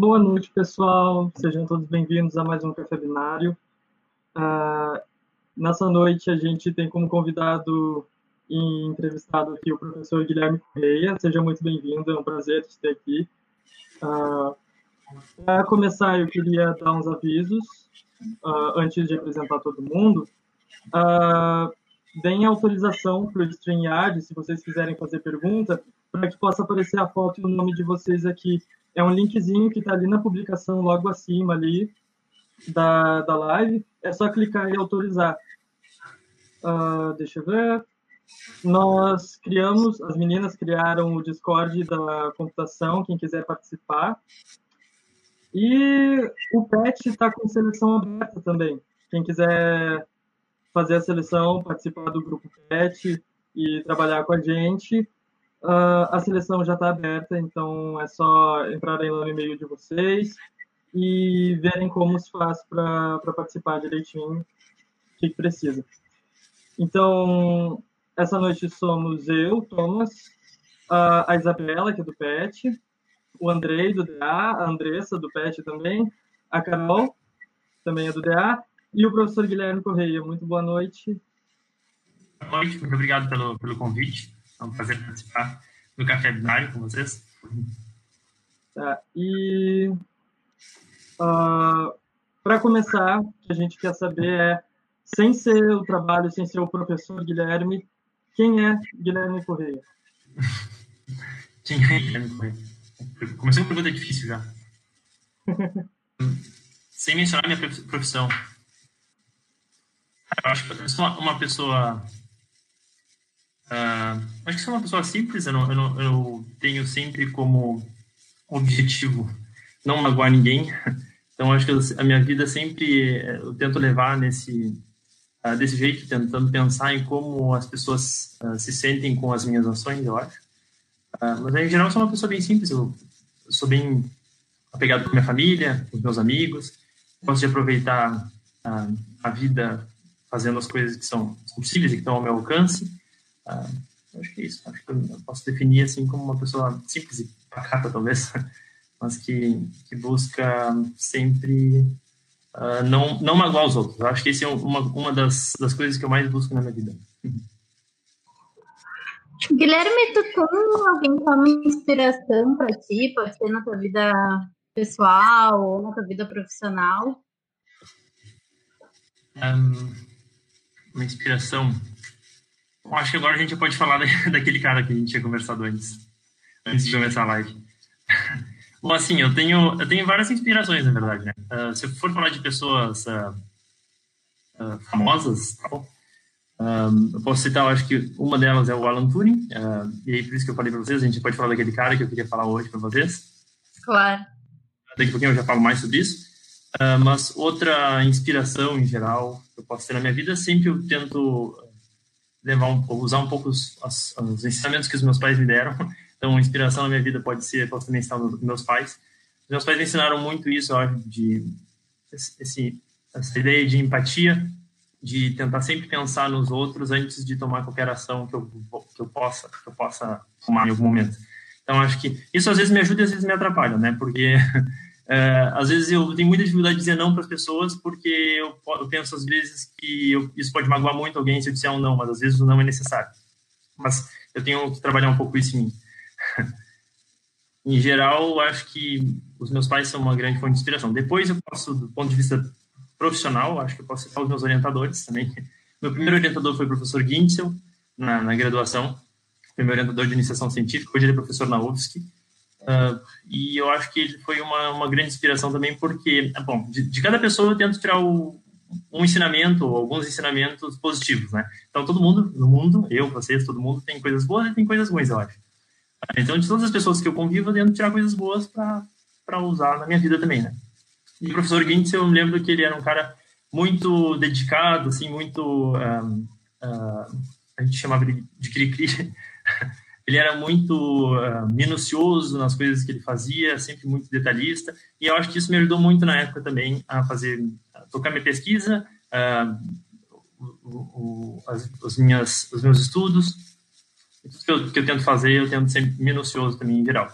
Boa noite, pessoal. Sejam todos bem-vindos a mais um Café Binário. Uh, nessa noite, a gente tem como convidado e entrevistado aqui o professor Guilherme Correia. Seja muito bem-vindo, é um prazer te ter aqui. Uh, Para começar, eu queria dar uns avisos uh, antes de apresentar todo mundo. Uh, deem autorização para o StreamYard, se vocês quiserem fazer pergunta, para que possa aparecer a foto e o nome de vocês aqui. É um linkzinho que está ali na publicação, logo acima ali da, da live. É só clicar e autorizar. Uh, deixa eu ver. Nós criamos, as meninas criaram o Discord da computação, quem quiser participar. E o PET está com seleção aberta também. Quem quiser fazer a seleção, participar do grupo PET e trabalhar com a gente, uh, a seleção já está aberta, então é só entrarem no e-mail de vocês e verem como se faz para participar direitinho, o que, que precisa. Então, essa noite somos eu, Thomas, a Isabela, que é do PET, o Andrei, do DA, a Andressa, do PET também, a Carol, também é do DA, e o professor Guilherme Correia. Muito boa noite. Boa noite, muito obrigado pelo, pelo convite. É um prazer participar do Café Binário com vocês. Tá, e uh, ah, para começar, o que a gente quer saber é, sem ser o trabalho, sem ser o professor Guilherme, quem é Guilherme Correia? Quem é Guilherme Correia? Começou uma pergunta difícil já. Sem mencionar minha profissão. Eu acho que eu sou uma pessoa. Uh, acho que sou uma pessoa simples. Eu, não, eu, não, eu tenho sempre como objetivo não magoar ninguém. Então, acho que a minha vida sempre eu tento levar nesse uh, desse jeito, tentando pensar em como as pessoas uh, se sentem com as minhas ações, eu acho. Mas, em geral, eu sou uma pessoa bem simples. Eu, eu, sou bem apegado com minha família, com meus amigos. De aproveitar a vida fazendo as coisas que são possíveis e que estão ao meu alcance. Acho que é isso. Acho que eu posso definir assim como uma pessoa simples e pacata, talvez, mas que, que busca sempre uh, não, não magoar os outros. Eu acho que esse é uma, uma das, das coisas que eu mais busco na minha vida. Guilherme, tu tem alguém que é uma inspiração para ti? Pode ser na tua vida pessoal ou na tua vida profissional? Um, uma inspiração. Eu acho que agora a gente pode falar daquele cara que a gente tinha conversado antes, antes de começar a live. Bom, assim, eu tenho, eu tenho várias inspirações, na verdade, né? Uh, se eu for falar de pessoas uh, uh, famosas, tal, eu posso citar, eu acho que uma delas é o Alan Turing, e aí por isso que eu falei para vocês, a gente pode falar daquele cara que eu queria falar hoje para vocês. Claro. Daqui a pouquinho eu já falo mais sobre isso. mas outra inspiração, em geral, que eu posso ter na minha vida, sempre eu tento levar um, usar um pouco os, os, os ensinamentos que os meus pais me deram então, inspiração na minha vida pode ser, posso também estar nos meus pais. Meus pais me ensinaram muito isso, eu acho, de esse, essa ideia de empatia, de tentar sempre pensar nos outros antes de tomar qualquer ação que eu, que eu possa que eu possa tomar em algum momento. Então, acho que isso às vezes me ajuda e às vezes me atrapalha, né? Porque é, às vezes eu tenho muita dificuldade de dizer não para as pessoas porque eu, eu, penso às vezes que eu, isso pode magoar muito alguém se eu disser um não, mas às vezes o não é necessário. Mas eu tenho que trabalhar um pouco isso em mim em geral, acho que os meus pais são uma grande fonte de inspiração. Depois, eu posso, do ponto de vista profissional, acho que eu posso citar os meus orientadores também. Meu primeiro orientador foi o professor Gintzel, na, na graduação, foi meu orientador de iniciação científica, hoje ele é professor na UFSC. Uh, e eu acho que ele foi uma, uma grande inspiração também, porque, bom, de, de cada pessoa eu tento tirar o, um ensinamento, alguns ensinamentos positivos, né? Então, todo mundo no mundo, eu, vocês, todo mundo tem coisas boas e tem coisas ruins, eu acho. Então, de todas as pessoas que eu convivo, eu tento tirar coisas boas para usar na minha vida também, né? E o professor Gintz, eu me lembro que ele era um cara muito dedicado, assim, muito... Um, uh, a gente chamava ele de cri-cri. ele era muito uh, minucioso nas coisas que ele fazia, sempre muito detalhista, e eu acho que isso me ajudou muito na época também a fazer, a tocar minha pesquisa, uh, o, o, as, as minhas, os meus estudos, tudo que eu, que eu tento fazer, eu tento ser minucioso também, em geral.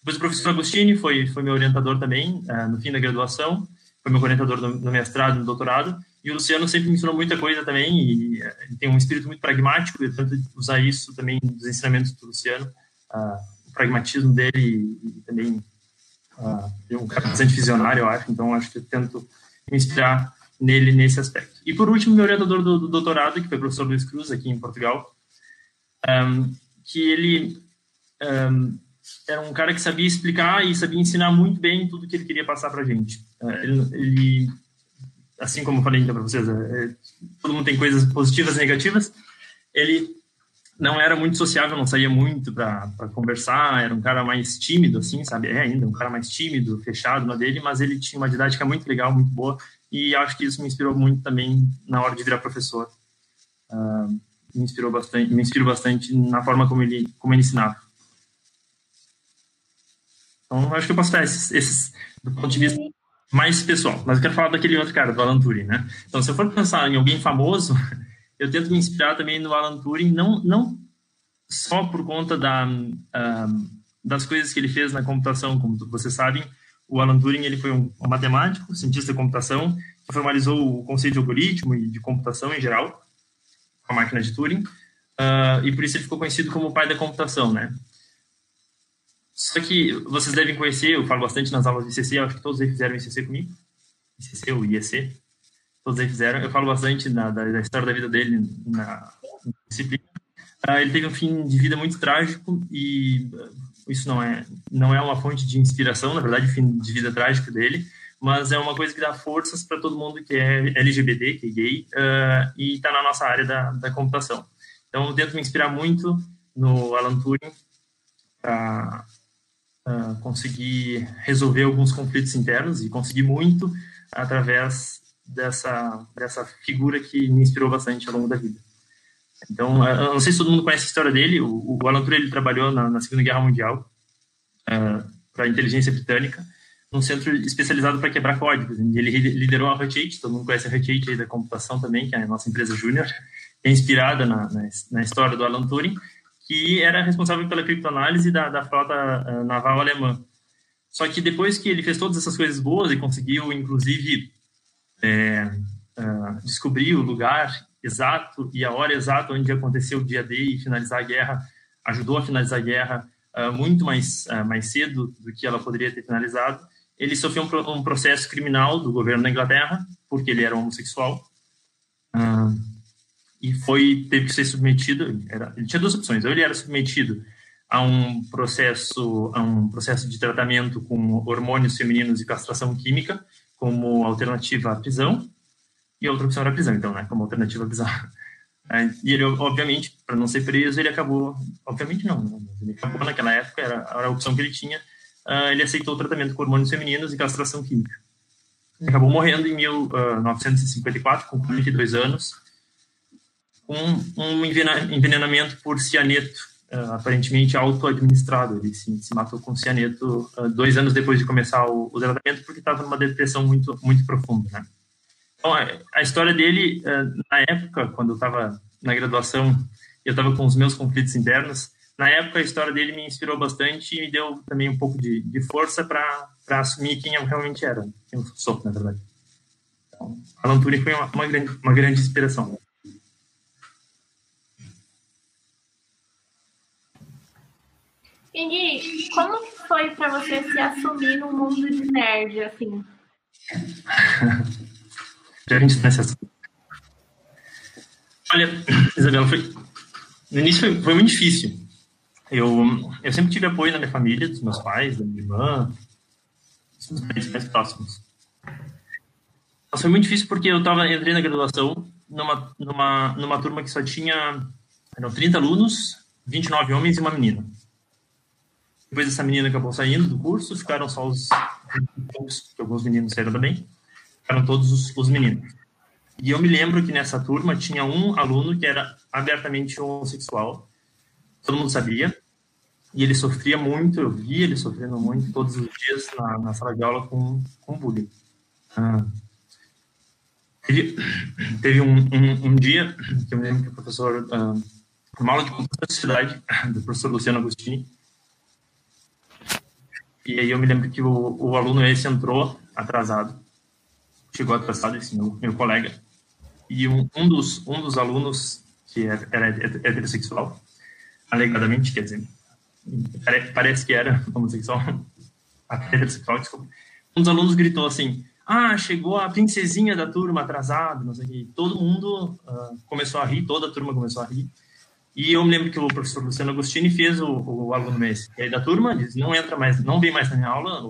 Depois o professor Agostini foi, foi meu orientador também, uh, no fim da graduação, foi meu orientador no, no mestrado, no doutorado, e o Luciano sempre me ensinou muita coisa também, e uh, ele tem um espírito muito pragmático, e eu tento usar isso também dos ensinamentos do Luciano, uh, o pragmatismo dele e, e também uh, um cara bastante visionário, eu acho, então acho que eu tento me inspirar nele nesse aspecto. E por último, meu orientador do, do doutorado, que foi o professor Luiz Cruz, aqui em Portugal, um, que ele um, era um cara que sabia explicar e sabia ensinar muito bem tudo que ele queria passar para a gente. Uh, ele, ele, assim como eu falei então para vocês, é, todo mundo tem coisas positivas e negativas. Ele não era muito sociável, não saía muito para conversar, era um cara mais tímido, assim, sabe? É ainda um cara mais tímido, fechado na dele, mas ele tinha uma didática muito legal, muito boa, e acho que isso me inspirou muito também na hora de virar professor. Uh, me inspirou bastante, me inspirou bastante na forma como ele, como ele ensinava. Então, acho que eu posso dar esses, esses do ponto de vista mais pessoal. Mas eu quero falar daquele outro cara, do Alan Turing, né? Então, se eu for pensar em alguém famoso, eu tento me inspirar também no Alan Turing, não, não só por conta da, uh, das coisas que ele fez na computação, como vocês sabem, o Alan Turing ele foi um, matemático, cientista de computação, que formalizou o conceito de algoritmo e de computação em geral, a máquina de Turing, uh, e por isso ele ficou conhecido como o pai da computação, né? Só que vocês devem conhecer, eu falo bastante nas aulas de ICC, acho que todos aí fizeram ICC comigo, ICC ou IEC, todos aí fizeram. Eu falo bastante da, da, da história da vida dele na, na disciplina. Uh, ele teve um fim de vida muito trágico e uh, isso não é não é uma fonte de inspiração, na verdade, o fim de vida trágico dele, mas é uma coisa que dá forças para todo mundo que é LGBT, que é gay, uh, e está na nossa área da, da computação. Então, eu tento me inspirar muito no Alan Turing uh, conseguir resolver alguns conflitos internos e conseguir muito através dessa, dessa figura que me inspirou bastante ao longo da vida. Então, eu não sei se todo mundo conhece a história dele. O, o Alan Turing ele trabalhou na, na Segunda Guerra Mundial uh, para a inteligência britânica, num centro especializado para quebrar códigos. Ele liderou a Hut 8, todo mundo conhece a Hut 8 da computação também, que é a nossa empresa júnior, é inspirada na, na, na, história do Alan Turing, que era responsável pela criptoanálise da, da frota uh, naval alemã. Só que depois que ele fez todas essas coisas boas e conseguiu, inclusive, é, descobrir o lugar exato e a hora exata onde aconteceu o dia D e finalizar a guerra, ajudou a finalizar a guerra muito mais, mais cedo do que ela poderia ter finalizado. Ele sofreu um, um, processo criminal do governo da Inglaterra, porque ele era homossexual, e foi teve que ser submetido. Era, ele tinha duas opções: ou ele era submetido a um processo a um processo de tratamento com hormônios femininos e castração química, como alternativa à prisão, e a outra opção era a prisão, então, né, como alternativa à prisão. E ele, obviamente, para não ser preso, ele acabou, obviamente não, né, ele acabou naquela época, era, era a opção que ele tinha, uh, ele aceitou o tratamento com hormônios femininos e castração química. Ele acabou morrendo em 1954, com 42 anos, com um envenenamento por cianeto, uh, aparentemente auto-administrado. Ele se, se, matou com cianeto uh, dois anos depois de começar o, o tratamento, porque estava numa depressão muito, muito profunda. Né? Então, a, a, história dele, uh, na época, quando eu estava na graduação, eu estava com os meus conflitos internos. Na época, a história dele me inspirou bastante e me deu também um pouco de, de força para assumir quem eu realmente era, quem eu sou, na verdade. Então, Alan Turing foi uma, uma, grande, uma grande inspiração. Ingui, como foi para você se assumir no mundo de nerd, assim? Gente nessa Olha, Isabela, foi... no início foi, foi, muito difícil. Eu, eu sempre tive apoio da minha família, dos meus pais, da minha irmã, dos meus mais próximos. Mas foi muito difícil porque eu tava, entrei na graduação numa, numa, numa turma que só tinha eram 30 alunos, 29 homens e uma menina. Depois essa menina acabou saindo do curso, ficaram só os que alguns meninos saíram também, ficaram todos os, os, meninos. E eu me lembro que nessa turma tinha um aluno que era abertamente homossexual, todo mundo sabia, e ele sofria muito, eu via ele sofrendo muito todos os dias na, na sala de aula com, com bullying. Ah. Teve, teve um, um, um, dia que eu me lembro que o professor, ah, uma aula de computação de sociedade, do professor Luciano Agostini, E aí eu me lembro que o, o aluno esse entrou atrasado, chegou atrasado, esse meu, meu colega, e um, um, dos, um dos alunos, que era, era heterossexual, alegadamente, quer dizer, parece que era homossexual, heterossexual, desculpa, um dos alunos gritou assim, ah, chegou a princesinha da turma atrasado, não sei o que. Todo mundo uh, começou a rir, toda a turma começou a rir. E eu me lembro que o professor Luciano Agostini fez o, o aluno esse. E aí da turma diz, não entra mais, não vem mais na minha aula,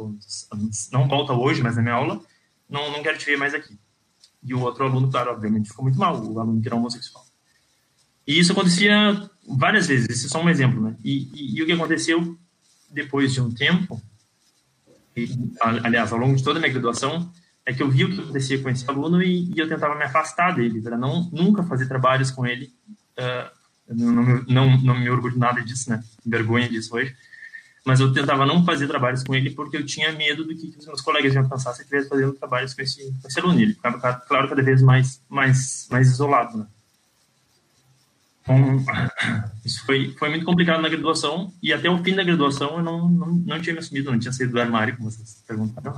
não volta hoje mais na minha aula, não, não quero te ver mais aqui. E o outro aluno, claro, obviamente ficou muito mal, o aluno que era homossexual. E isso acontecia várias vezes, esse é só um exemplo, né? E, e, e o que aconteceu depois de um tempo, e, aliás, ao longo de toda a minha graduação, é que eu vi o que acontecia com esse aluno e, e eu tentava me afastar dele, para não nunca fazer trabalhos com ele uh, não, não, não, me orgulho nada disso, né? Vergonha disso hoje. Mas eu tentava não fazer trabalhos com ele porque eu tinha medo do que, os meus colegas iam pensar se eu estivesse fazendo trabalhos com esse, com esse aluno. Ele ficava, claro, cada vez mais, mais, mais isolado, né? Então, isso foi, foi muito complicado na graduação e até o fim da graduação eu não, não, não tinha me assumido, não tinha saído do armário, como vocês perguntaram,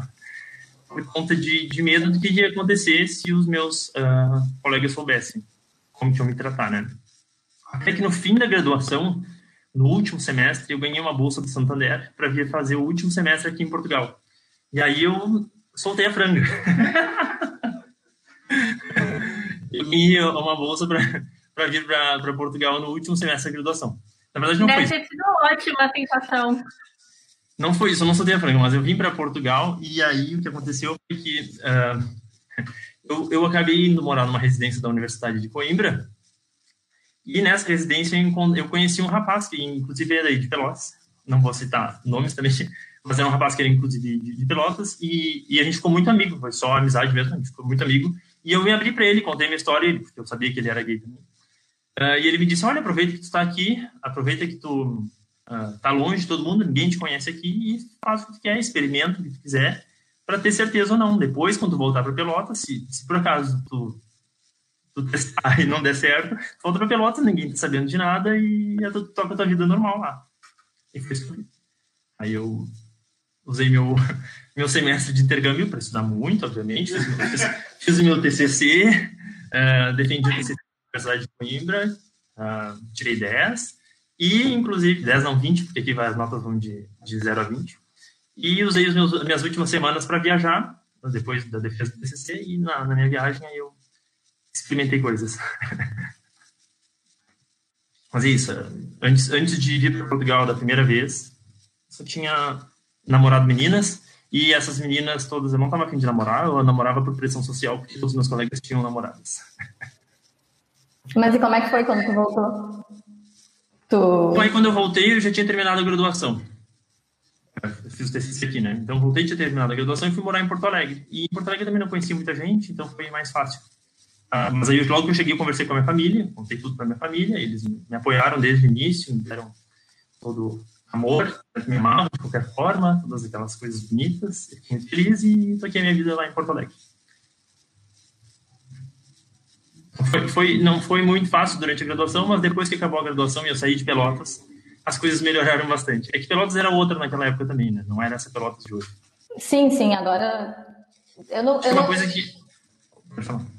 por conta de, de medo do que ia acontecer se os meus uh, colegas soubessem como tinham me tratar, né? Até que no fim da graduação, no último semestre, eu ganhei uma bolsa do Santander para vir fazer o último semestre aqui em Portugal. E aí eu soltei a franga. eu ganhei uma bolsa para vir para Portugal no último semestre da graduação. Na verdade, não Deve foi. ter sido ótima a sensação. Não foi isso, eu não soltei a franga, mas eu vim para Portugal e aí o que aconteceu foi que uh, eu, eu acabei indo morar numa residência da Universidade de Coimbra e nessa residência eu conheci um rapaz que, inclusive, era de Pelotas. Não vou citar nomes também, mas era um rapaz que era, inclusive, de, de Pelotas. E, e, a gente ficou muito amigo, foi só amizade mesmo, a gente ficou muito amigo. E eu me abri para ele, contei minha história, porque eu sabia que ele era gay também. Uh, e ele me disse: Olha, aproveita que tu está aqui, aproveita que tu uh, tá longe de todo mundo, ninguém te conhece aqui, e faz o que tu quer, experimenta o que tu quiser, para ter certeza ou não. Depois, quando tu voltar para Pelotas, se, se por acaso tu tu testar e não der certo, volta pra Pelotas, ninguém tá sabendo de nada e tu toca a tua vida normal lá. E foi isso. Aí eu usei meu, meu semestre de intercâmbio para estudar muito, obviamente, fiz, fiz, fiz o meu TCC, uh, eh, defendi o TCC na Universidade de Coimbra, uh, tirei 10, e inclusive, 10 não 20, porque aqui as notas vão de, de 0 a 20, e usei as minhas últimas semanas para viajar, depois da defesa do TCC, e na, na minha viagem aí eu experimentei coisas. Mas é isso. Antes, antes de vir para Portugal da primeira vez, só tinha namorado meninas. E essas meninas todas eu não estava afim de namorar, eu namorava por pressão social, porque todos os meus colegas tinham namoradas. Mas e como é que foi quando tu voltou? Tu... Então, aí, quando eu voltei, eu já tinha terminado a graduação. Eu fiz o TCC aqui, né? Então, voltei, tinha terminado a graduação e fui morar em Porto Alegre. E em Porto Alegre eu também não conhecia muita gente, então foi mais fácil. Ah, mas aí, logo que eu cheguei, eu conversei com a minha família, contei tudo para minha família, eles me apoiaram desde o início, me deram todo amor, me amavam de qualquer forma, todas aquelas coisas bonitas. Fiquei muito feliz e toquei a minha vida lá em Porto Alegre. Foi, foi, não foi muito fácil durante a graduação, mas depois que acabou a graduação e eu saí de Pelotas, as coisas melhoraram bastante. É que Pelotas era outra naquela época também, né? Não era essa Pelotas de hoje. Sim, sim, agora. Eu não. Eu uma não... coisa que. Pode falar.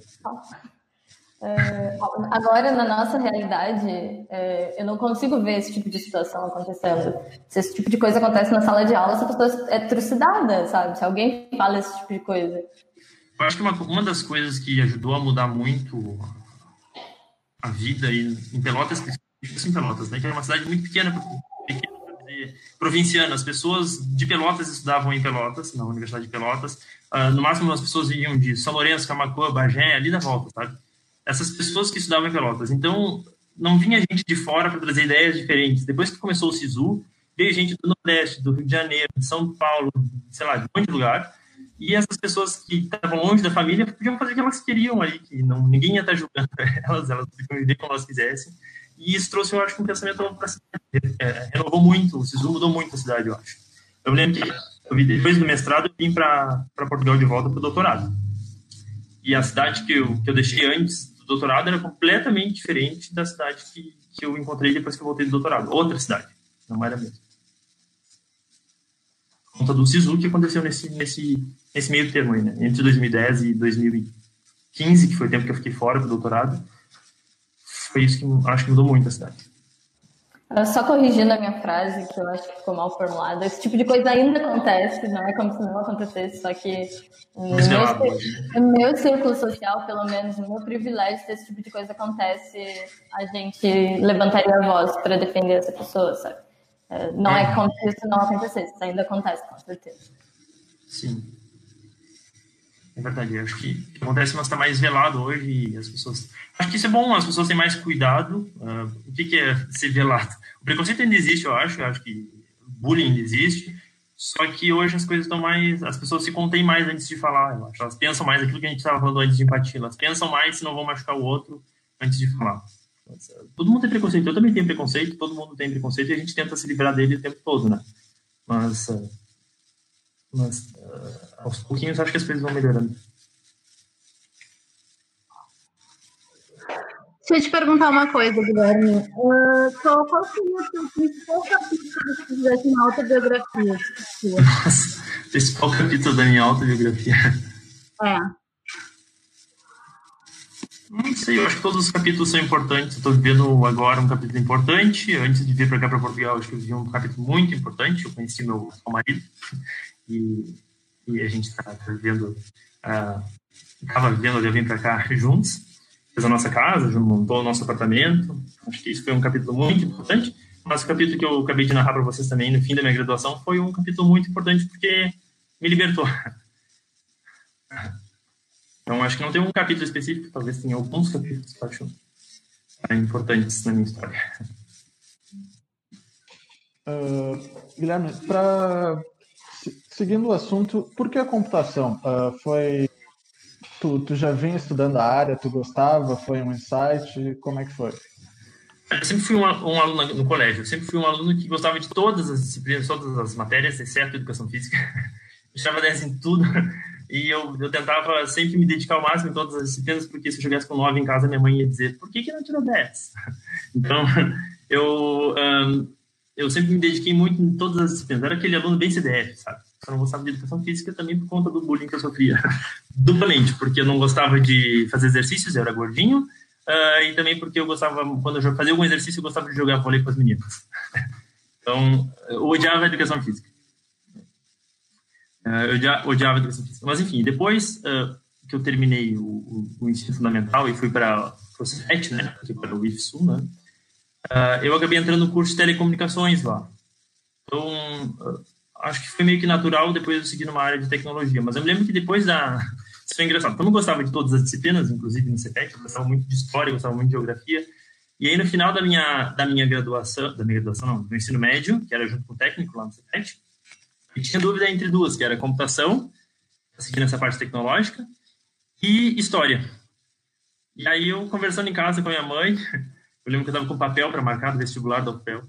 É, agora, na nossa realidade, é, eu não consigo ver esse tipo de situação acontecendo. Se esse tipo de coisa acontece na sala de aula, essa pessoa é trucidada, sabe? Se alguém fala esse tipo de coisa. Eu acho que uma, uma das coisas que ajudou a mudar muito a vida em, em Pelotas, em Pelotas, né? Que é uma cidade muito pequena, pequena provinciana. As pessoas de Pelotas estudavam em Pelotas, na Universidade de Pelotas. Uh, no máximo, as pessoas vinham de São Lourenço, Camacuã, Bagé, ali na volta, sabe? Essas pessoas que estudavam em Pelotas. Então, não vinha gente de fora para trazer ideias diferentes. Depois que começou o SISU, veio gente do Nordeste, do Rio de Janeiro, de São Paulo, sei lá, de um monte de lugar. E essas pessoas que estavam longe da família podiam fazer o que elas queriam aí, que não, ninguém ia estar julgando elas, elas podiam viver como elas quisessem. E isso trouxe, eu acho, um pensamento para a cidade. É, renovou muito, o SISU mudou muito a cidade, eu acho. Eu lembro que depois do mestrado, eu vim para Portugal de volta para o doutorado. E a cidade que eu, que eu deixei antes doutorado era completamente diferente da cidade que, que eu encontrei depois que eu voltei do doutorado. Outra cidade, não era mesmo. conta do SISU que aconteceu nesse, nesse, nesse meio termo aí, né? Entre 2010 e 2015, que foi o tempo que eu fiquei fora do doutorado, foi isso que acho que mudou muito a cidade. Só corrigindo a minha frase, que eu acho que ficou mal formulada, esse tipo de coisa ainda acontece, não é como se não acontecesse, só que no meu, no meu círculo social, pelo menos no meu privilégio, se esse tipo de coisa acontece, a gente levantaria a voz para defender essa pessoa, sabe? É, não é como se isso não acontecesse, isso ainda acontece, com certeza. Sim. É verdade, acho que acontece, mas está mais velado hoje e as pessoas. Acho que isso é bom, as pessoas têm mais cuidado. Uh, o que, que, é ser velado? O preconceito ainda existe, eu acho, eu acho que bullying ainda existe, só que hoje as coisas estão mais. As pessoas se contêm mais antes de falar, eu acho. Elas pensam mais aquilo que a gente estava falando antes de empatia, elas pensam mais se não vão machucar o outro antes de falar. Todo mundo tem preconceito, eu também tenho preconceito, todo mundo tem preconceito e a gente tenta se livrar dele o tempo todo, né? Mas. Uh, mas uh, aos pouquinhos acho que as coisas vão melhorando. Deixa eu te perguntar uma coisa, Guilherme. Uh, qual, qual seria o seu principal capítulo que você fizesse na autobiografia? Nossa, principal capítulo da minha autobiografia. É. Não sei, eu acho que todos os capítulos são importantes. Estou vivendo agora um capítulo importante. Antes de vir para cá, para Portugal, acho que eu vivi um capítulo muito importante. Eu conheci meu, meu marido e, e a gente está vivendo, estava uh, vivendo de vir para cá juntos, fez a nossa casa, montou o nosso apartamento. Acho que isso foi um capítulo muito importante. Mas o capítulo que eu acabei de narrar para vocês também no fim da minha graduação foi um capítulo muito importante porque me libertou. Então, acho que não tem um capítulo específico, talvez tenha alguns capítulos que eu acho importantes na minha história. Uh, Guilherme, para seguindo o assunto, por que a computação? Uh, foi tu, tu já vinha estudando a área, tu gostava, foi um insight, como é que foi? Eu sempre fui um, um aluno no colégio, eu sempre fui um aluno que gostava de todas as disciplinas, todas as matérias, exceto educação física. Eu 10 em tudo e eu, eu tentava sempre me dedicar ao máximo em todas as disciplinas, porque se eu chegasse com 9 em casa, minha mãe ia dizer, por que, que não tirou 10? Então, eu, um, eu sempre me dediquei muito em todas as disciplinas. Era aquele aluno bem CDF, sabe? Eu não gostava de educação física também por conta do bullying que eu sofria. Duplamente, porque eu não gostava de fazer exercícios, eu era gordinho, uh, e também porque eu gostava, quando eu fazia algum exercício, eu gostava de jogar vôlei com as meninas. Então, eu odiava a educação física. Uh, eu odiava, odiava a educação física. Mas, enfim, depois uh, que eu terminei o, o, o, ensino fundamental e fui para o CET, né, para o IFSU, né, eu acabei entrando no curso de telecomunicações lá. Então, acho que foi meio que natural depois eu seguir numa área de tecnologia. Mas eu me lembro que depois da. Isso foi engraçado. Como eu gostava de todas as disciplinas, inclusive no CETEC, eu gostava muito de história, eu gostava muito de geografia. E aí, no final da minha, da minha graduação, da minha graduação, não, do ensino médio, que era junto com o técnico lá no CETEC, eu tinha dúvida entre duas, que era computação, seguindo essa parte tecnológica, e história. E aí, eu conversando em casa com a minha mãe, eu lembro que eu estava com papel para marcar do vestibular do papel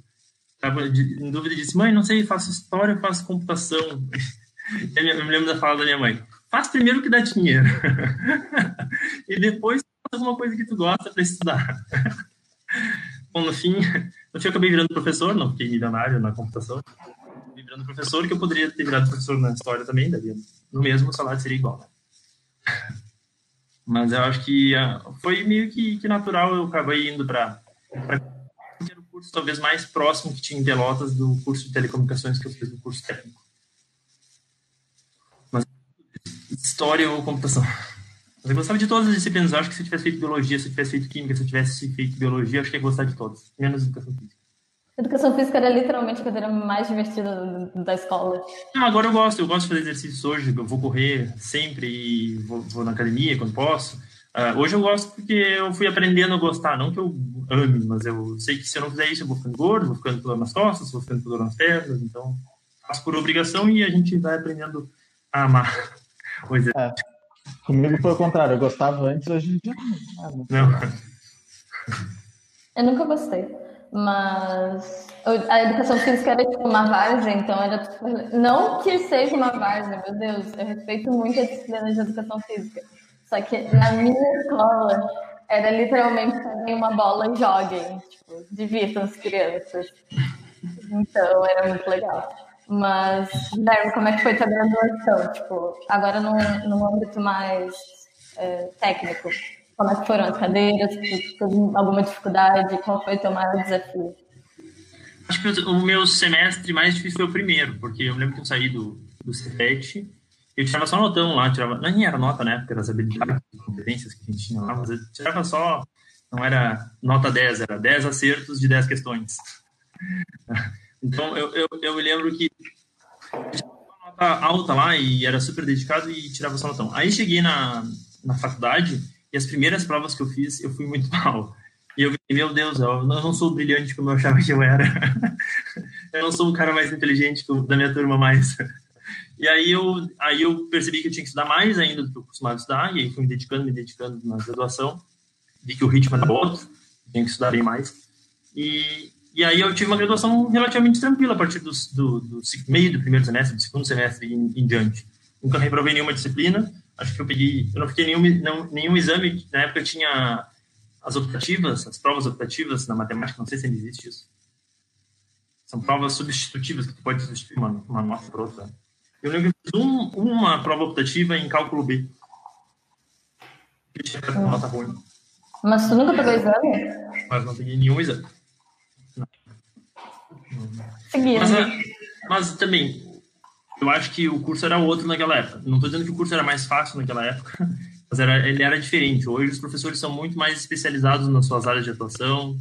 estava em dúvida e disse: Mãe, não sei, faço história, faço computação. eu me lembro da fala da minha mãe: Faz primeiro o que dá dinheiro. e depois faz alguma coisa que tu gosta para estudar. Bom, no fim, no fim eu acabei virando professor, não fiquei milionário na computação. Acabei virando professor, que eu poderia ter virado professor na história também, daria no mesmo salário seria igual. Né? Mas eu acho que uh, foi meio que, que natural eu acabei indo para curso talvez mais próximo que tinha em Pelotas do curso de telecomunicações que eu fiz no curso técnico. Mas história ou computação. Mas eu gostava de todas as disciplinas. Eu acho que se eu tivesse feito biologia, se eu tivesse feito química, se eu tivesse feito biologia, acho que ia gostar de todas, menos educação física. Educação física era literalmente a cadeira mais divertida da escola. Não, agora eu gosto, eu gosto de fazer exercícios hoje, eu vou correr sempre e vou, vou na academia quando posso. Uh, hoje eu gosto porque eu fui aprendendo a gostar, não que eu ame, mas eu sei que se eu não fizer isso eu vou ficando gordo, vou ficando com dor nas costas, vou ficando com dor nas pernas, então faço por obrigação e a gente vai aprendendo a amar o exercício. É. Comigo foi o contrário, eu gostava antes, hoje em dia não. não. Eu nunca gostei, mas a educação física era tipo uma várzea, então era não que seja uma várzea, meu Deus, eu respeito muito a disciplina de educação física só que na minha escola era literalmente peguem uma bola e joguem. Tipo, divirtam as crianças. Então era muito legal. Mas, Guilherme, como é que foi tua graduação? Tipo, agora num, num âmbito mais é, técnico, como é que foram as cadeiras? Alguma dificuldade? Qual foi o teu maior desafio? Acho que o meu semestre mais difícil foi o primeiro, porque eu lembro que eu saí do, do CETET, eu tirava só notão lá, tirava, não era nota, né, porque era as habilidades e competências que a gente tinha lá, mas eu tirava só, não era nota 10, era 10 acertos de 10 questões. Então, eu, eu, eu me lembro que nota alta lá e era super dedicado e tirava só notão. Aí cheguei na, na faculdade e as primeiras provas que eu fiz, eu fui muito mal. E eu falei, meu Deus, eu não sou brilhante como eu achava que eu era. eu não sou o cara mais inteligente da minha turma mais. E aí eu, aí eu percebi que eu tinha que estudar mais ainda do que eu costumava estudar, e aí fui me dedicando, me dedicando na graduação. Vi que o ritmo era outro, tinha que estudar bem mais. E, e aí eu tive uma graduação relativamente tranquila a partir do, do, do meio do primeiro semestre, do segundo semestre em, em, diante. Nunca reprovei nenhuma disciplina. Acho que eu peguei, eu não fiquei nenhum, não, nenhum exame. Na época eu tinha as optativas, as provas optativas na matemática, não sei se ainda existe isso. São provas substitutivas que tu pode substituir uma, uma nota por outra. Eu lembro que fiz um, uma prova optativa em cálculo B. Que tinha nota ruim. Mas tu nunca pegou exame? Mas não peguei nenhum exame. Seguindo. Mas, é, mas, também, eu acho que o curso era outro naquela época. Não estou dizendo que o curso era mais fácil naquela época, mas era, ele era diferente. Hoje os professores são muito mais especializados nas suas áreas de atuação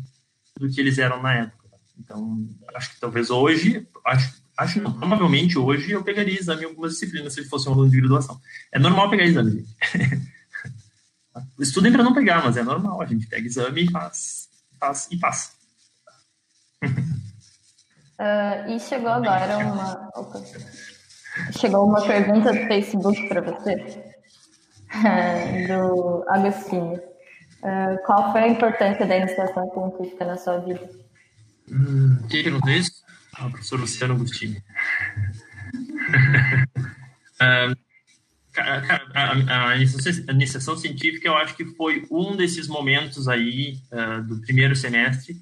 do que eles eram na época. Então, acho que talvez hoje, acho, acho não, provavelmente hoje eu pegaria exame em algumas disciplinas se fosse um aluno de graduação. É normal pegar exame, gente. Estudem para não pegar, mas é normal. A gente pega exame e faz, faz e passa. Uh, e chegou agora uma. Opa. Chegou uma pergunta do Facebook para você, do Agostinho. Uh, qual foi a importância da iniciação científica na sua vida? Hum, quem perguntou isso? Ah, professor Luciano Agostinho. uh, a, a, iniciação científica, eu acho que foi um desses momentos aí uh, do primeiro semestre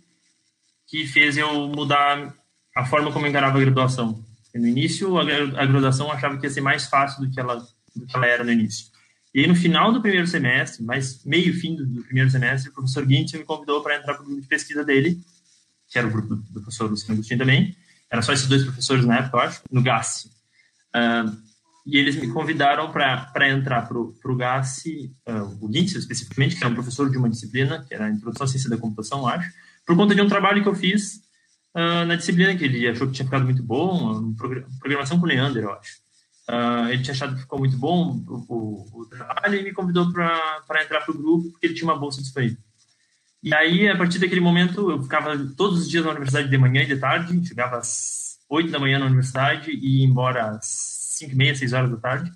que fez eu mudar a forma como eu encarava a graduação. no início, a, a graduação eu achava que ia ser mais fácil do que ela, do que ela era no início. E aí, no final do primeiro semestre, mais meio fim do, do primeiro semestre, o professor Guintz me convidou para entrar para o grupo de pesquisa dele, que era o grupo do professor Luciano Agostinho também. Era só esses dois professores na época, eu acho, no GAS. Uh, e eles me convidaram para entrar para o GAS, o Guintz especificamente, que era um professor de uma disciplina, que era a Introdução à Ciência da Computação, eu acho, por conta de um trabalho que eu fiz uh, na disciplina que ele achou que tinha ficado muito bom, programação com Leander, eu acho. Uh, ele tinha achado que ficou muito bom o, o, o trabalho e me convidou para entrar para o grupo, porque ele tinha uma bolsa disponível. E aí, a partir daquele momento, eu ficava todos os dias na universidade de manhã e de tarde, chegava às 8 da manhã na universidade e ia embora às 5 e meia, 6 horas da tarde.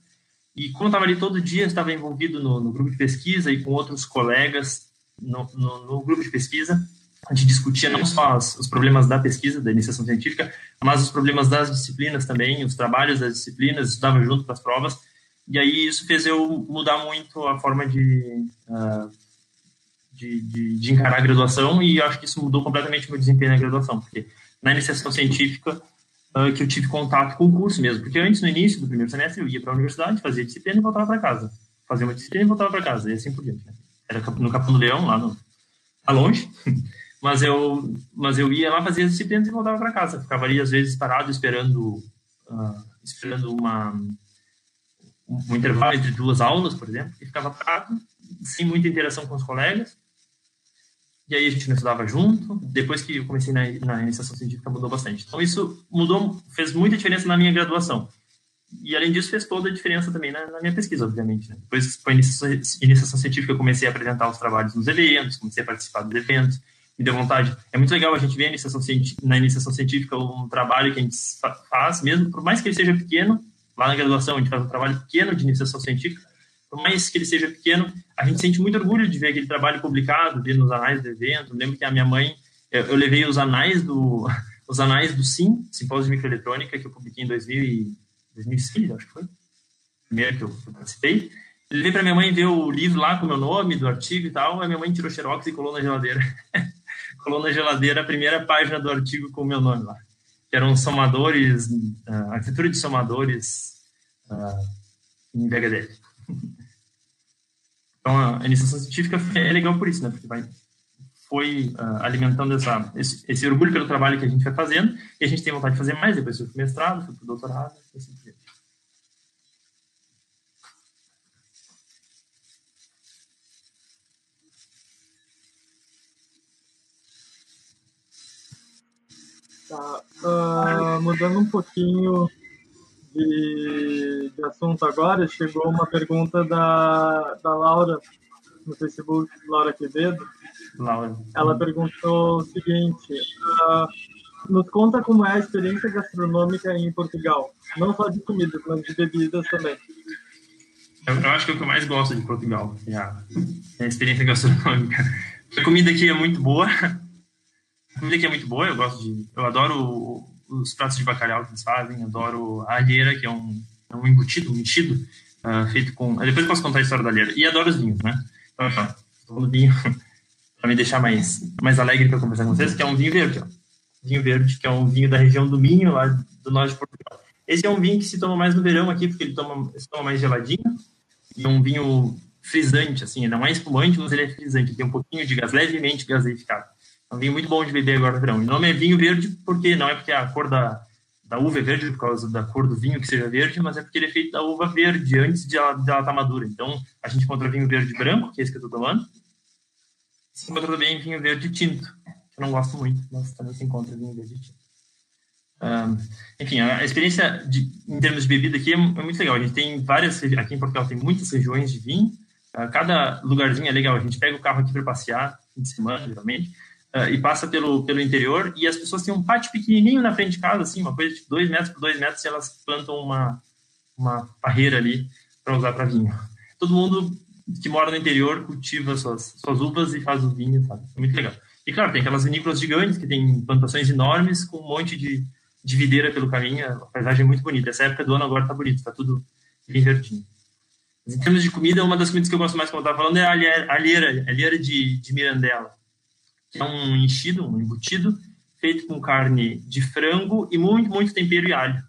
E como estava ali todo dia, estava envolvido no, no, grupo de pesquisa e com outros colegas no, no, no grupo de pesquisa, a gente discutia não só os, os problemas da pesquisa, da iniciação científica, mas os problemas das disciplinas também, os trabalhos das disciplinas, estudava junto com as provas, e aí isso fez eu mudar muito a forma de, uh, de, de, de, encarar a graduação, e acho que isso mudou completamente o meu desempenho na graduação, porque na iniciação científica uh, que eu tive contato com o curso mesmo, porque antes, no início do primeiro semestre, eu ia para a universidade, fazia disciplina e voltava para casa, fazia uma disciplina e voltava para casa, e assim por diante. Né? Era no Capão do Leão, lá no, lá longe, mas eu, mas eu ia lá fazer as disciplinas e voltava para casa. Ficava ali, às vezes, parado esperando, uh, esperando uma, um intervalo entre duas aulas, por exemplo, e ficava parado, sem muita interação com os colegas. E aí a gente não estudava junto. Depois que eu comecei na, na iniciação científica, mudou bastante. Então, isso mudou, fez muita diferença na minha graduação. E, além disso, fez toda a diferença também na, na minha pesquisa, obviamente. Né? Depois, com a iniciação, iniciação científica, eu comecei a apresentar os trabalhos nos eventos, comecei a participar dos eventos, me deu vontade. É muito legal a gente ver iniciação na iniciação científica um trabalho que a gente faz, mesmo por mais que ele seja pequeno, lá na graduação a gente faz um trabalho pequeno de iniciação científica, por mais que ele seja pequeno, a gente sente muito orgulho de ver aquele trabalho publicado, ver nos anais do evento. Eu lembro que a minha mãe, eu, eu levei os anais do os anais do SIM, Simpósio de Microeletrônica, que eu publiquei em 2000 e, 2006, acho que foi. Primeiro que eu, eu participei. Levei para minha mãe ver o livro lá com o meu nome, do artigo e tal. A minha mãe tirou xerox e colou na geladeira. colou na geladeira a primeira página do artigo com o meu nome lá. que eram somadores, uh, arquitetura de somadores uh, em VHDL. Então, a iniciação científica é legal por isso, né? Porque vai, foi uh, alimentando essa, esse, esse, orgulho pelo trabalho que a gente vai fazendo, e a gente tem vontade de fazer mais, depois fui para o mestrado, fui para o doutorado, assim por diante. Tá. Uh, mudando um pouquinho de, de, assunto agora, chegou uma pergunta da, da Laura no Facebook, Laura Quevedo. Laura. Ela perguntou o seguinte: uh, nos conta como é a experiência gastronômica em Portugal, não só de comidas, mas de bebidas também. Eu, eu acho que é o que eu mais gosto de Portugal, é a, é a experiência gastronômica. A comida aqui é muito boa, a comida aqui é muito boa, eu gosto de. Eu adoro os pratos de bacalhau que eles fazem, adoro a alheira, que é um, é um embutido, um mexido, uh, feito com. Depois eu posso contar a história da alheira. E adoro os vinhos, né? Então, no vinho para me deixar mais, mais alegre para conversar com vocês, que é um vinho verde, ó. Vinho verde, que é um vinho da região do Minho, lá do norte de Portugal. Esse é um vinho que se toma mais no verão aqui, porque ele toma, se toma mais geladinho. E é um vinho frisante, assim, não é espumante, mas ele é frisante. Tem um pouquinho de gás, levemente gaseificado. Um vinho muito bom de beber agora no verão. O nome é vinho verde porque não é porque a cor da, da uva é verde por causa da cor do vinho que seja verde, mas é porque ele é feito da uva verde antes de ela, estar tá madura. Então, a gente encontra vinho verde branco, que é esse que eu estou tomando. Se encontra também vinho verde tinto, que eu não gosto muito, mas também se encontra vinho verde tinto. Um, enfim, a, experiência de, em termos de bebida aqui é, é, muito legal. A gente tem várias, aqui em Portugal tem muitas regiões de vinho. Uh, cada lugarzinho é legal. A gente pega o carro aqui para passear, fim de semana, geralmente uh, e passa pelo, pelo interior, e as pessoas têm um pátio pequenininho na frente de casa, assim, uma coisa de dois metros por dois metros, e elas plantam uma, uma parreira ali para usar para vinho. Todo mundo que mora no interior cultiva suas, suas uvas e faz o vinho, sabe? É muito legal. E claro, tem aquelas vinícolas gigantes que tem plantações enormes com um monte de, de videira pelo caminho, a paisagem é muito bonita. Essa época do ano agora tá bonito, está tudo bem verdinho. Em termos de comida, uma das comidas que eu gosto mais, como eu falando, é a alheira, alheira, alheira de, de mirandela que é um enchido, um embutido, feito com carne de frango e muito, muito tempero e alho.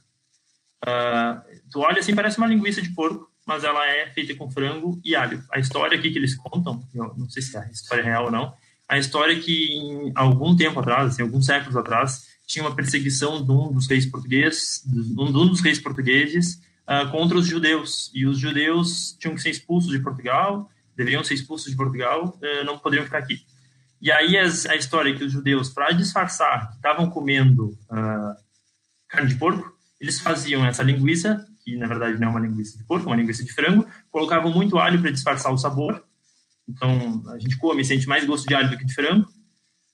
Uh, tu olha assim, parece uma linguiça de porco, mas ela é feita com frango e alho. A história aqui que eles contam, eu não sei se é a história real ou não, a história é que em algum tempo atrás, assim, alguns séculos atrás, tinha uma perseguição de um dos reis portugueses, de um dos reis portugueses uh, contra os judeus. E os judeus tinham que ser expulsos de Portugal, deveriam ser expulsos de Portugal, uh, não poderiam ficar aqui. E aí as, a história é que os judeus, para disfarçar que estavam comendo uh, carne de porco, eles faziam essa linguiça, que na verdade não é uma linguiça de porco, é uma linguiça de frango, colocavam muito alho para disfarçar o sabor. Então a gente come e sente mais gosto de alho do que de frango.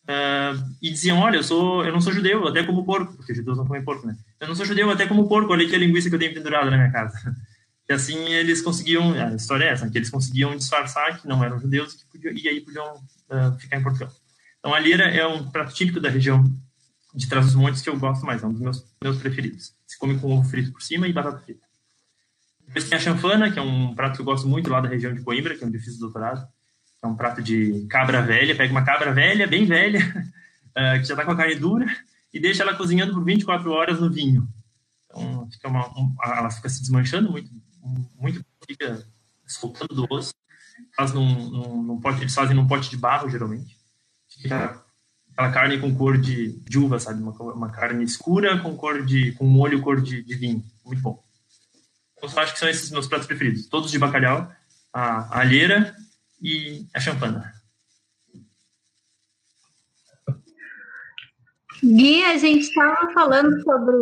Uh, e diziam, olha, eu sou, eu não sou judeu, até como porco, porque judeus não comem porco, né? Eu não sou judeu, até como porco, olha aqui a linguiça que eu tenho pendurada na minha casa. E assim eles conseguiam, a história é essa, que eles conseguiam disfarçar que não eram judeus e, que podiam, e aí podiam uh, ficar em Portugal. Então, a lira é um prato típico da região de Trás-os-Montes que eu gosto mais, é um dos meus, meus preferidos. Se come com ovo frito por cima e batata frita. Depois tem a chanfana, que é um prato que eu gosto muito lá da região de Coimbra, que é onde eu fiz o doutorado. É um prato de cabra velha, pega uma cabra velha, bem velha, uh, que já está com a carne dura, e deixa ela cozinhando por 24 horas no vinho. Então, fica uma, um, ela fica se desmanchando muito, muito, fica soltando do osso faz num, num, num, pote, eles fazem num pote de barro, geralmente. Fica aquela carne com cor de, de uva, sabe? Uma, uma, carne escura com cor de, com molho cor de, de vinho. Muito bom. Então, eu acho que são esses meus pratos preferidos. Todos de bacalhau, a, a alheira e a champana. Gui, a gente estava falando sobre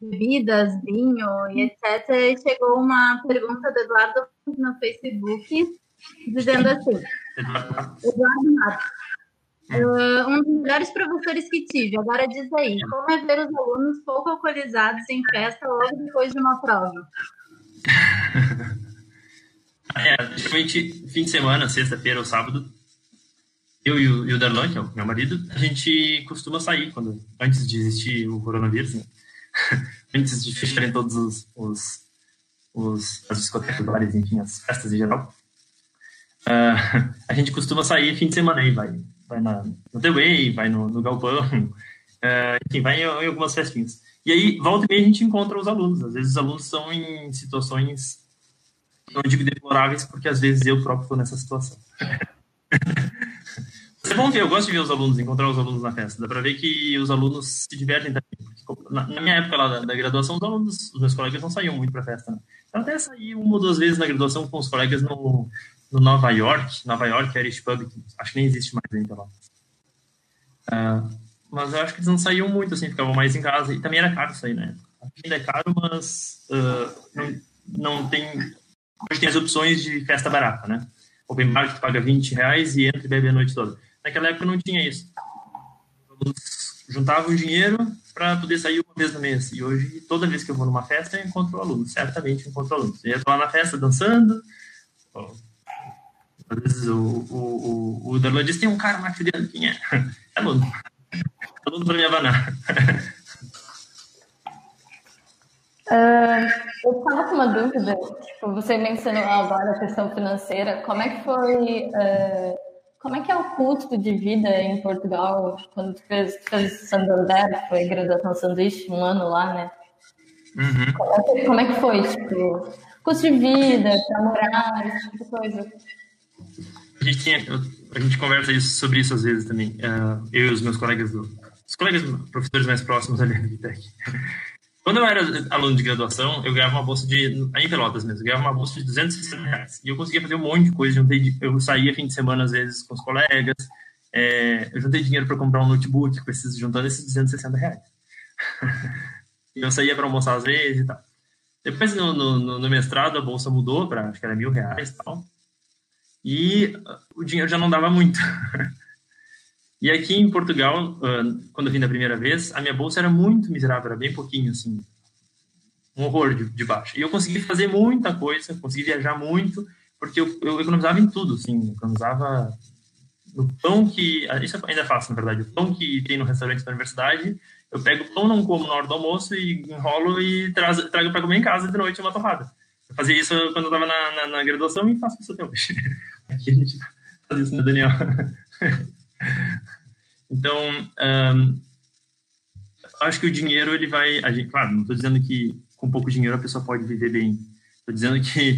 bebidas, vinho e etc. E chegou uma pergunta do Eduardo no Facebook dizendo assim: Eduardo Matos, uh, um dos melhores professores que tive. Agora diz aí, como é ver os alunos pouco alcoolizados em festa logo depois de uma prova? é, geralmente, fim de semana, sexta-feira ou sábado, eu e o, e o Darlan, que é o meu marido, a gente costuma sair quando, antes de existir o coronavírus, né? antes de fecharem todos os, os, os as discotecas, bares, enfim, as festas em geral. Uh, a gente costuma sair fim de semana aí, vai, vai na, no The Way, vai no, no Galpão, Uh, enfim, vai em, em, algumas festinhas. E aí, volta e meia, a gente encontra os alunos. Às vezes, os alunos estão em situações, não digo deploráveis, porque às vezes eu próprio estou nessa situação. É bom ver, eu gosto de ver os alunos, encontrar os alunos na festa. Dá para ver que os alunos se divertem também. Na, na minha época lá da, da, graduação, os alunos, os meus colegas não saíam muito para festa. Né? Eu até saí uma ou duas vezes na graduação com os colegas no, no Nova York, Nova York Irish Pub, que acho que nem existe mais ainda lá. Uh, mas eu acho que eles não saíam muito, assim, ficavam mais em casa. E também era caro sair, né? Ainda é caro, mas uh, não, não tem... Hoje tem as opções de festa barata, né? Open bar que paga 20 reais e entra e bebe a noite toda. Naquela época não tinha isso. Eles juntavam dinheiro para poder sair uma vez no mês. E hoje, toda vez que eu vou numa festa, eu encontro aluno. Certamente encontro aluno. Eu estou lá na festa dançando. Às vezes o, o, o, o Darlan diz: tem um cara lá que quem é? É aluno. É aluno para me abanar. Uh, eu estava com uma dúvida, tipo, você mencionou agora a questão financeira, como é que foi, uh, como é que é o custo de vida em Portugal, quando tu fez, fez Santander, foi graduação sanduíche, um ano lá, né? Uhum. Como, é que, como, é que, foi, tipo, custo de vida, para morar, esse tipo de coisa? A gente, tinha, a gente conversa isso, sobre isso às vezes também, uh, eu e os meus colegas, do, os colegas professores mais próximos ali do ITEC. Quando eu era aluno de graduação, eu ganhava uma bolsa de. Em Pelotas mesmo, eu ganhava uma bolsa de 260 reais. E eu conseguia fazer um monte de coisa. Juntei, eu saía fim de semana, às vezes, com os colegas. É, eu juntei dinheiro para comprar um notebook, esses, juntando esses 260 reais. e eu saía para almoçar às vezes e tal. Depois, no, no, no mestrado, a bolsa mudou para, acho que era mil reais e tal. E o dinheiro já não dava muito. E aqui em Portugal, quando eu vim da primeira vez, a minha bolsa era muito miserável, era bem pouquinho, assim, um horror de, de baixo. E eu consegui fazer muita coisa, consegui viajar muito, porque eu, eu economizava em tudo, assim, economizava no pão que, isso ainda fácil, na verdade, o pão que tem no restaurante da universidade, eu pego o pão, não como na hora do almoço e enrolo e trago, trago para comer em casa de noite uma torrada. Eu fazia isso quando eu estava na, na, na, graduação e faço isso até hoje. Aqui a gente faz isso, né, Daniel? Então, um, acho que o dinheiro ele vai, a gente, claro, não estou dizendo que com pouco dinheiro a pessoa pode viver bem. Estou dizendo que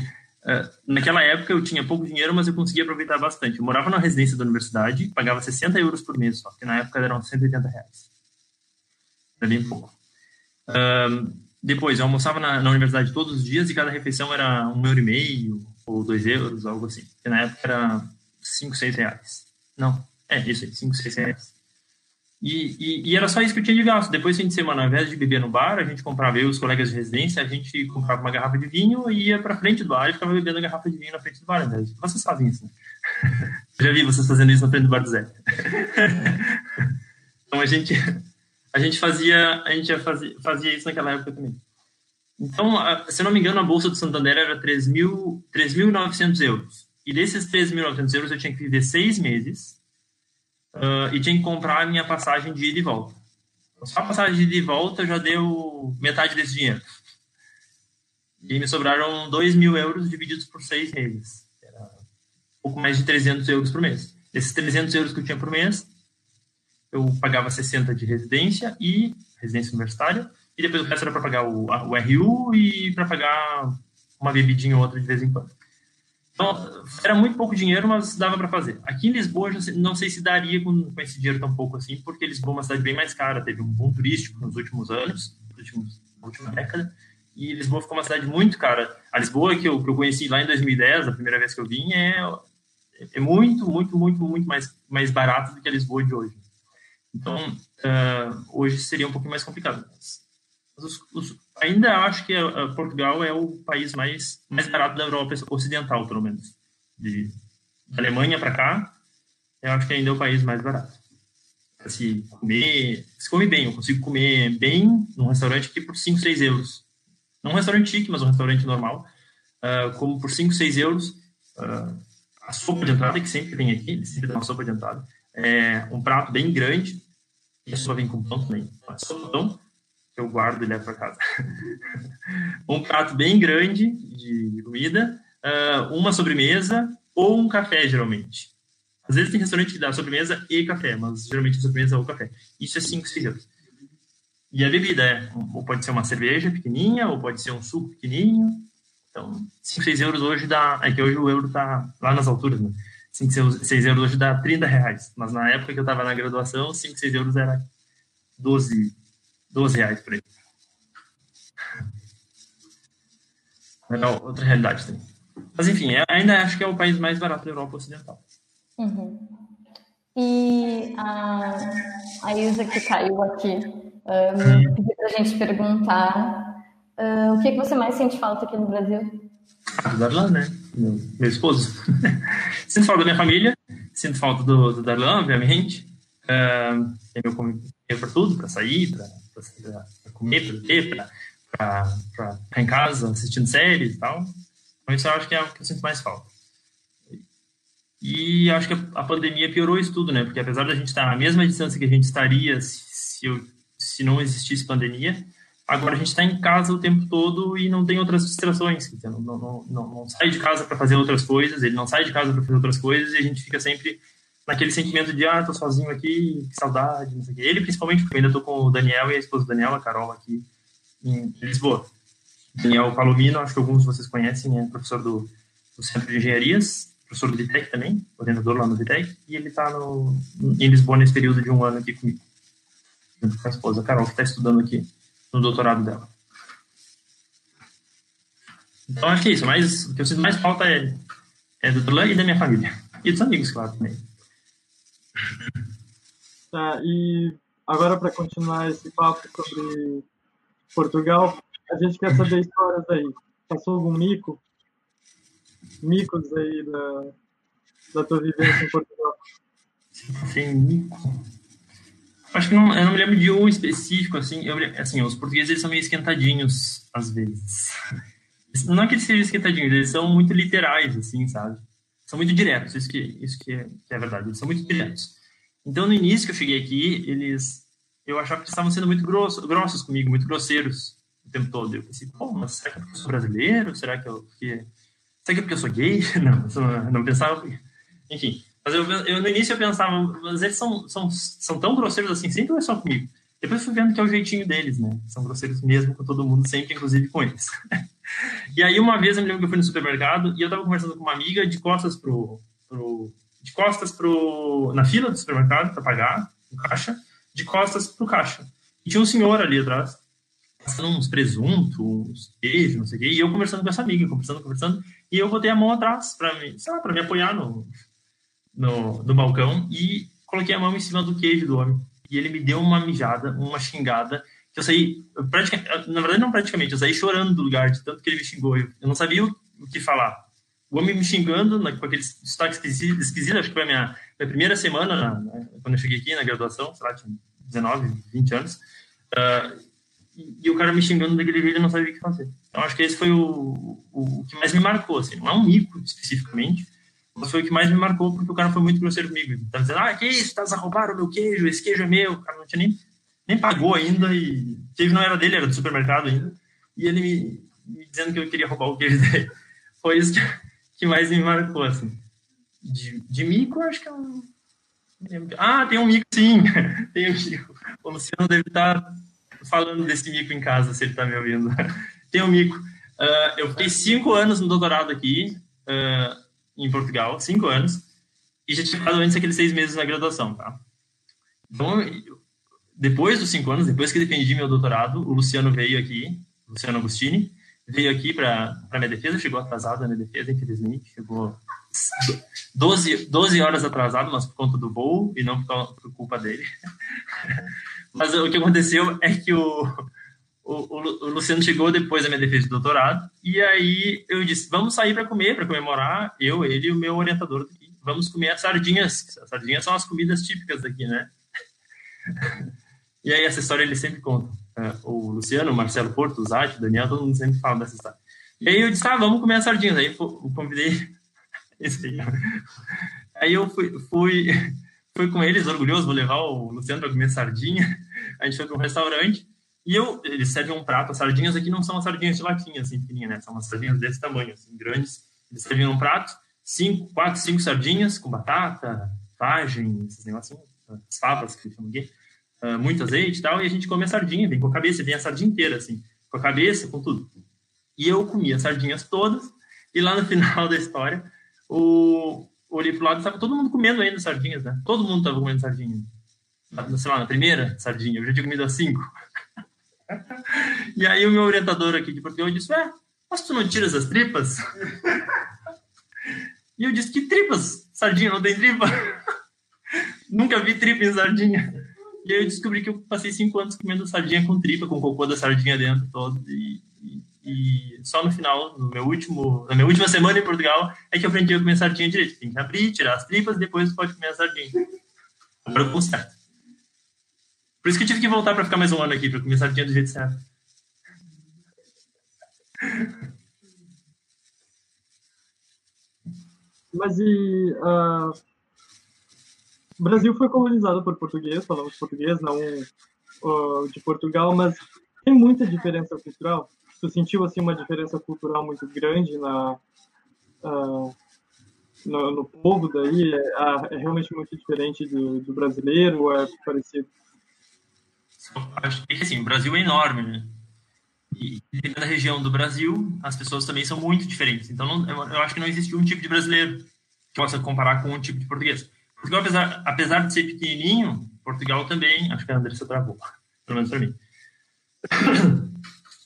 uh, naquela época eu tinha pouco dinheiro, mas eu conseguia aproveitar bastante. Eu morava na residência da universidade, pagava 60 euros por mês, só que na época eram 180 reais. Era bem pouco. Depois, eu almoçava na, na, universidade todos os dias e cada refeição era um euro e meio ou dois euros, algo assim. Porque na época era cinco, seis reais. Não, é isso aí, cinco, seis reais. E, e, e, era só isso que eu tinha de gasto. Depois, fim de semana, ao invés de beber no bar, a gente comprava, eu e os colegas de residência, a gente comprava uma garrafa de vinho e ia para frente do bar e ficava bebendo a garrafa de vinho na frente do bar. Né? Vocês fazem isso, né? já vi vocês fazendo isso na frente do bar do Zé. então, a gente, a gente fazia, a gente fazia, fazia isso naquela época também. Então, se não me engano, a Bolsa do Santander era 3.900 euros. E desses 3.900 euros, eu tinha que viver seis meses uh, e tinha que comprar a minha passagem de ida e volta. Só a passagem de ida e volta já deu metade desse dinheiro. E me sobraram 2 mil euros divididos por seis meses. Era um pouco mais de 300 euros por mês. Esses 300 euros que eu tinha por mês, eu pagava 60 de residência e residência universitária, e depois o resto era para pagar o, o RU e para pagar uma bebidinha ou outra de vez em quando. Então, era muito pouco dinheiro, mas dava para fazer. Aqui em Lisboa, não sei se daria com, com, esse dinheiro tão pouco assim, porque Lisboa é uma cidade bem mais cara, teve um boom turístico nos últimos anos, nos últimos, na última década, e Lisboa ficou uma cidade muito cara. A Lisboa que eu, que eu conheci lá em 2010, a primeira vez que eu vim, é, é muito, muito, muito, muito mais, mais barato do que a Lisboa de hoje. Então, uh, hoje seria um pouquinho mais complicado. Mas os, os, ainda acho que a, a Portugal é o país mais, mais barato da Europa Ocidental, pelo menos. De, da Alemanha para cá, eu acho que ainda é o país mais barato. Se comer, se come bem, eu consigo comer bem num restaurante aqui por 5, 6 euros. Não um restaurante chique, mas um restaurante normal. Uh, como por 5, 6 euros. Uh, a sopa de entrada, que sempre vem aqui, eles sempre dão uma sopa de entrada. É um prato bem grande. E a sopa vem com pão também. A sopa pão eu guardo e levo para casa. um prato bem grande de comida, uh, uma sobremesa ou um café, geralmente. Às vezes tem restaurante que dá sobremesa e café, mas geralmente sobremesa ou café. Isso é 5, 6 euros. E a bebida é, ou pode ser uma cerveja pequenininha, ou pode ser um suco pequenininho. Então, 5, 6 euros hoje dá. É que hoje o euro tá lá nas alturas, né? 5, 6 euros hoje dá 30 reais. Mas na época que eu estava na graduação, 5, 6 euros era 12, 12 reais por aí. Legal, outra realidade também. Mas enfim, é, ainda acho que é o país mais barato da Europa Ocidental. Uhum. E a, a Isa que caiu aqui um, pediu para a gente perguntar uh, o que, que você mais sente falta aqui no Brasil? Ah, do Darlan, né? Meu, meu esposo. sinto falta da minha família, sinto falta do, do Darlan, obviamente. Uh, é meu companheiro para tudo, para sair, para comer, para beber, para em casa assistindo séries e tal. Então, isso eu acho que é o que eu sinto mais falta. E acho que a pandemia piorou isso tudo, né? Porque apesar da gente estar na mesma distância que a gente estaria se, eu, se não existisse pandemia, agora a gente está em casa o tempo todo e não tem outras distrações. Não, não, não, não sai de casa para fazer outras coisas, ele não sai de casa para fazer outras coisas e a gente fica sempre naquele sentimento de, ah, tô sozinho aqui, que saudade, não sei o quê. Ele, principalmente, porque eu ainda tô com o Daniel e a esposa do Daniel, a Carol, aqui em Lisboa. Daniel Palomino, acho que alguns de vocês conhecem, é professor do, do Centro de Engenharias, professor do Vitec também, orientador lá no Vitec, e ele está em Lisboa nesse período de um ano aqui comigo, junto com a esposa Carol, que está estudando aqui no doutorado dela. Então, acho que é isso, mas o que eu sinto mais falta é, é do Tulan e da minha família. E dos amigos, claro, também. Tá, e agora para continuar esse papo sobre Portugal, a gente quer saber histórias aí. Passou algum mico? Micos aí da, da tua vivência em Portugal? Sim, mico. Acho que não, eu não me lembro de um específico, assim, eu, assim, os portugueses são meio esquentadinhos, às vezes. Não é que eles sejam esquentadinhos, eles são muito literais, assim, sabe? São muito diretos, isso que, isso que, é, que é verdade, eles são muito diretos. Então, no início que eu cheguei aqui, eles, eu achava que eles estavam sendo muito grosso, grossos comigo, muito grosseiros o tempo todo. Eu pensei, pô, mas será que porque eu sou brasileiro? Será que eu, que, será que é porque eu sou gay? Não, não pensava. Enfim, mas eu, eu, no início eu pensava, mas eles são, são, são tão grosseiros assim, sempre ou é só comigo? Depois fui vendo que é o jeitinho deles, né? São grosseiros mesmo com todo mundo, sempre, inclusive com eles. e aí, uma vez, eu me lembro que eu fui no supermercado e eu tava conversando com uma amiga de costas pro. pro de costas pro. na fila do supermercado para pagar, no caixa, de costas pro caixa. E tinha um senhor ali atrás passando uns presuntos, uns queijos, não sei o quê, e eu conversando com essa amiga, conversando, conversando, e eu botei a mão atrás para me, sei lá, para me apoiar no, no, no balcão e coloquei a mão em cima do queijo do homem. E ele me deu uma mijada, uma xingada, que eu saí, praticamente, na verdade não praticamente, eu saí chorando do lugar, de tanto que ele me xingou. Eu, eu não sabia o, o, que falar. O homem me xingando, na, com aquele sotaque esquisito, esquisito, acho que foi a minha, minha primeira semana, na, na, quando eu cheguei aqui na graduação, sei lá, tinha 19, 20 anos. Uh, e, o cara me xingando daquele jeito eu não sabia o que fazer. Então acho que esse foi o, o, o, que mais me marcou, assim, não é um mico especificamente, mas foi o que mais me marcou porque o cara foi muito grosseiro comigo. Tá dizendo, ah, que isso, tá a roubar o meu queijo, esse queijo é meu, o cara não tinha nem, nem pagou ainda e queijo não era dele, era do supermercado ainda. E ele me, me dizendo que eu queria roubar o queijo dele. Foi isso que, que mais me marcou, assim. De, de mico, acho que é um... Ah, tem um mico, sim. tem um mico. O Luciano deve estar tá falando desse mico em casa, se ele está me ouvindo. Tem um mico. Uh, eu fiquei cinco anos no doutorado aqui, uh, em Portugal, cinco anos, e já tinha ficado antes aqueles seis meses na graduação, tá? Então, depois dos cinco anos, depois que defendi meu doutorado, o Luciano veio aqui, Luciano Agostini, veio aqui para minha defesa, chegou atrasado na minha defesa, infelizmente, chegou 12, 12 horas atrasado, mas por conta do voo e não por, por culpa dele. Mas o que aconteceu é que o, o, o, Luciano chegou depois da minha defesa de doutorado, e aí eu disse: vamos sair para comer, para comemorar, eu, ele e o meu orientador daqui. Vamos comer as sardinhas. As sardinhas são as comidas típicas daqui, né? e aí essa história ele sempre conta. É, o Luciano, o Marcelo Porto, o Zati, o Daniel, todo mundo sempre fala dessa história. E aí eu disse: ah, vamos comer as sardinhas. Aí eu convidei. Esse aí. aí eu fui, fui fui com eles, orgulhoso, vou levar o Luciano para comer sardinha. A gente foi para um restaurante e eu, eles servem um prato. As sardinhas aqui não são as sardinhas de latinha, assim, pequenininha, né? São sardinhas desse tamanho, assim, grandes. Eles servem um prato, cinco, quatro, cinco sardinhas com batata, vagem, esses negocinhos, as favas que chamam aqui. Uh, muito azeite e tal, e a gente come a sardinha, vem com a cabeça, vem a sardinha inteira, assim, com a cabeça, com tudo. E eu comia as sardinhas todas, e lá no final da história, o, olhei pro lado e estava todo mundo comendo ainda sardinhas, né? Todo mundo estava comendo sardinha. Sei lá, na primeira sardinha, eu já tinha comido as cinco. e aí o meu orientador aqui de Portugal disse, ué, mas tu não tiras as tripas? e eu disse, que tripas? Sardinha não tem tripa? Nunca vi tripa em sardinha. E aí eu descobri que eu passei cinco anos comendo sardinha com tripa, com cocô da sardinha dentro todo. E, e, e, só no final, no meu último, na minha última semana em Portugal, é que eu aprendi a comer sardinha direito. Tem que abrir, tirar as tripas, depois pode comer a sardinha. Agora eu certo. Por isso que eu tive que voltar para ficar mais um ano aqui, para comer sardinha do jeito certo. Mas e. Uh, o Brasil foi colonizado por português, falamos português, não uh, de Portugal, mas tem muita diferença cultural. Tu sentiu assim uma diferença cultural muito grande na uh, no, no, povo daí? É, é, realmente muito diferente do, do brasileiro ou é parecido? Acho que assim, o Brasil é enorme, né? E dependendo da região do Brasil, as pessoas também são muito diferentes. Então, não, eu acho que não existe um tipo de brasileiro que possa comparar com um tipo de português. Portugal, apesar, apesar de ser pequenininho, Portugal também, acho que a Andressa travou, pelo menos para mim.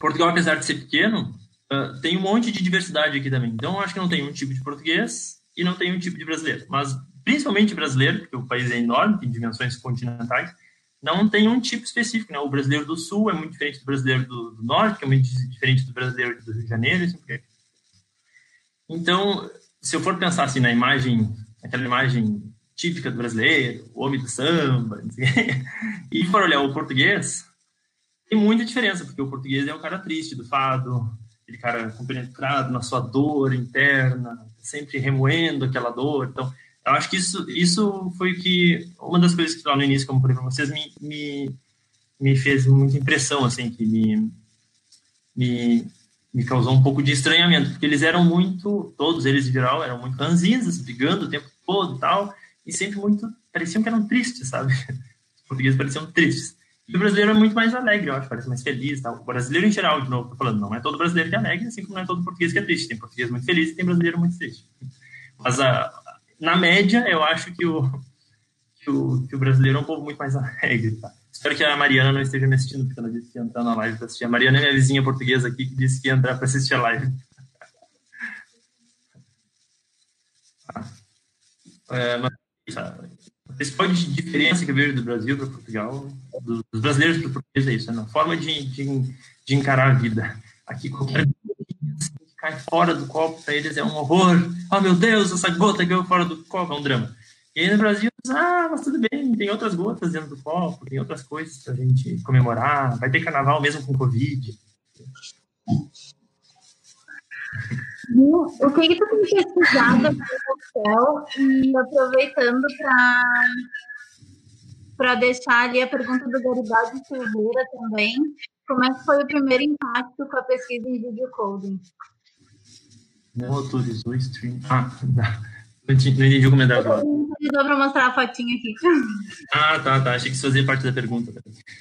Portugal, apesar de ser pequeno, uh, tem um monte de diversidade aqui também. Então, acho que não tem um tipo de português e não tem um tipo de brasileiro. Mas, principalmente brasileiro, porque o país é enorme, tem dimensões continentais, não tem um tipo específico. Né? O brasileiro do Sul é muito diferente do brasileiro do, do Norte, que é muito diferente do brasileiro do Rio de Janeiro. Assim, então, se eu for pensar assim na imagem, aquela imagem típica do brasileiro, o homem do samba, e for olhar o português, tem muita diferença, porque o português é o cara triste do fado, aquele cara compenetrado na sua dor interna, sempre remoendo aquela dor. Então, eu acho que isso, isso foi que uma das coisas que lá no início, como falei para vocês, me, me, me fez muita impressão, assim, que me, me, me causou um pouco de estranhamento, porque eles eram muito, todos eles em geral, eram muito ranzinhas, brigando o tempo todo e tal, e sempre muito, pareciam que eram tristes, sabe? Os portugueses pareciam tristes. E o brasileiro é muito mais alegre, eu acho, parece mais feliz. Tal. O brasileiro em geral, de novo, tô falando, não é todo brasileiro que é alegre, assim como não é todo português que é triste. Tem português muito feliz e tem brasileiro muito triste. Mas a, na média, eu acho que o, que o, que o brasileiro é um povo muito mais alegre. Tá? Espero que a Mariana não esteja me assistindo, porque ela disse que ia entrar na live para assistir. A Mariana é minha vizinha portuguesa aqui, que disse que ia entrar para assistir a live. É, mas, a principal diferença que eu vejo do Brasil para Portugal, dos brasileiros para portugueses, é isso, é na forma de, de, de encarar a vida. Aqui, qualquer cai fora do copo, para eles é um horror. Oh, meu Deus, essa gota caiu fora do copo, é um drama. E aí no Brasil, ah, mas tudo bem, tem outras gotas dentro do copo, tem outras coisas para a gente comemorar, vai ter carnaval mesmo com Covid. O que, que tu tem pesquisado no hotel e aproveitando para deixar ali a pergunta do Garibaldi Silveira também, como é que foi o primeiro impacto com a pesquisa em video coding? Não autorizou stream. Ah, não. Entendi o comentário. Não para mostrar a fotinha aqui. Ah, tá, tá. Achei que isso fazia parte da pergunta.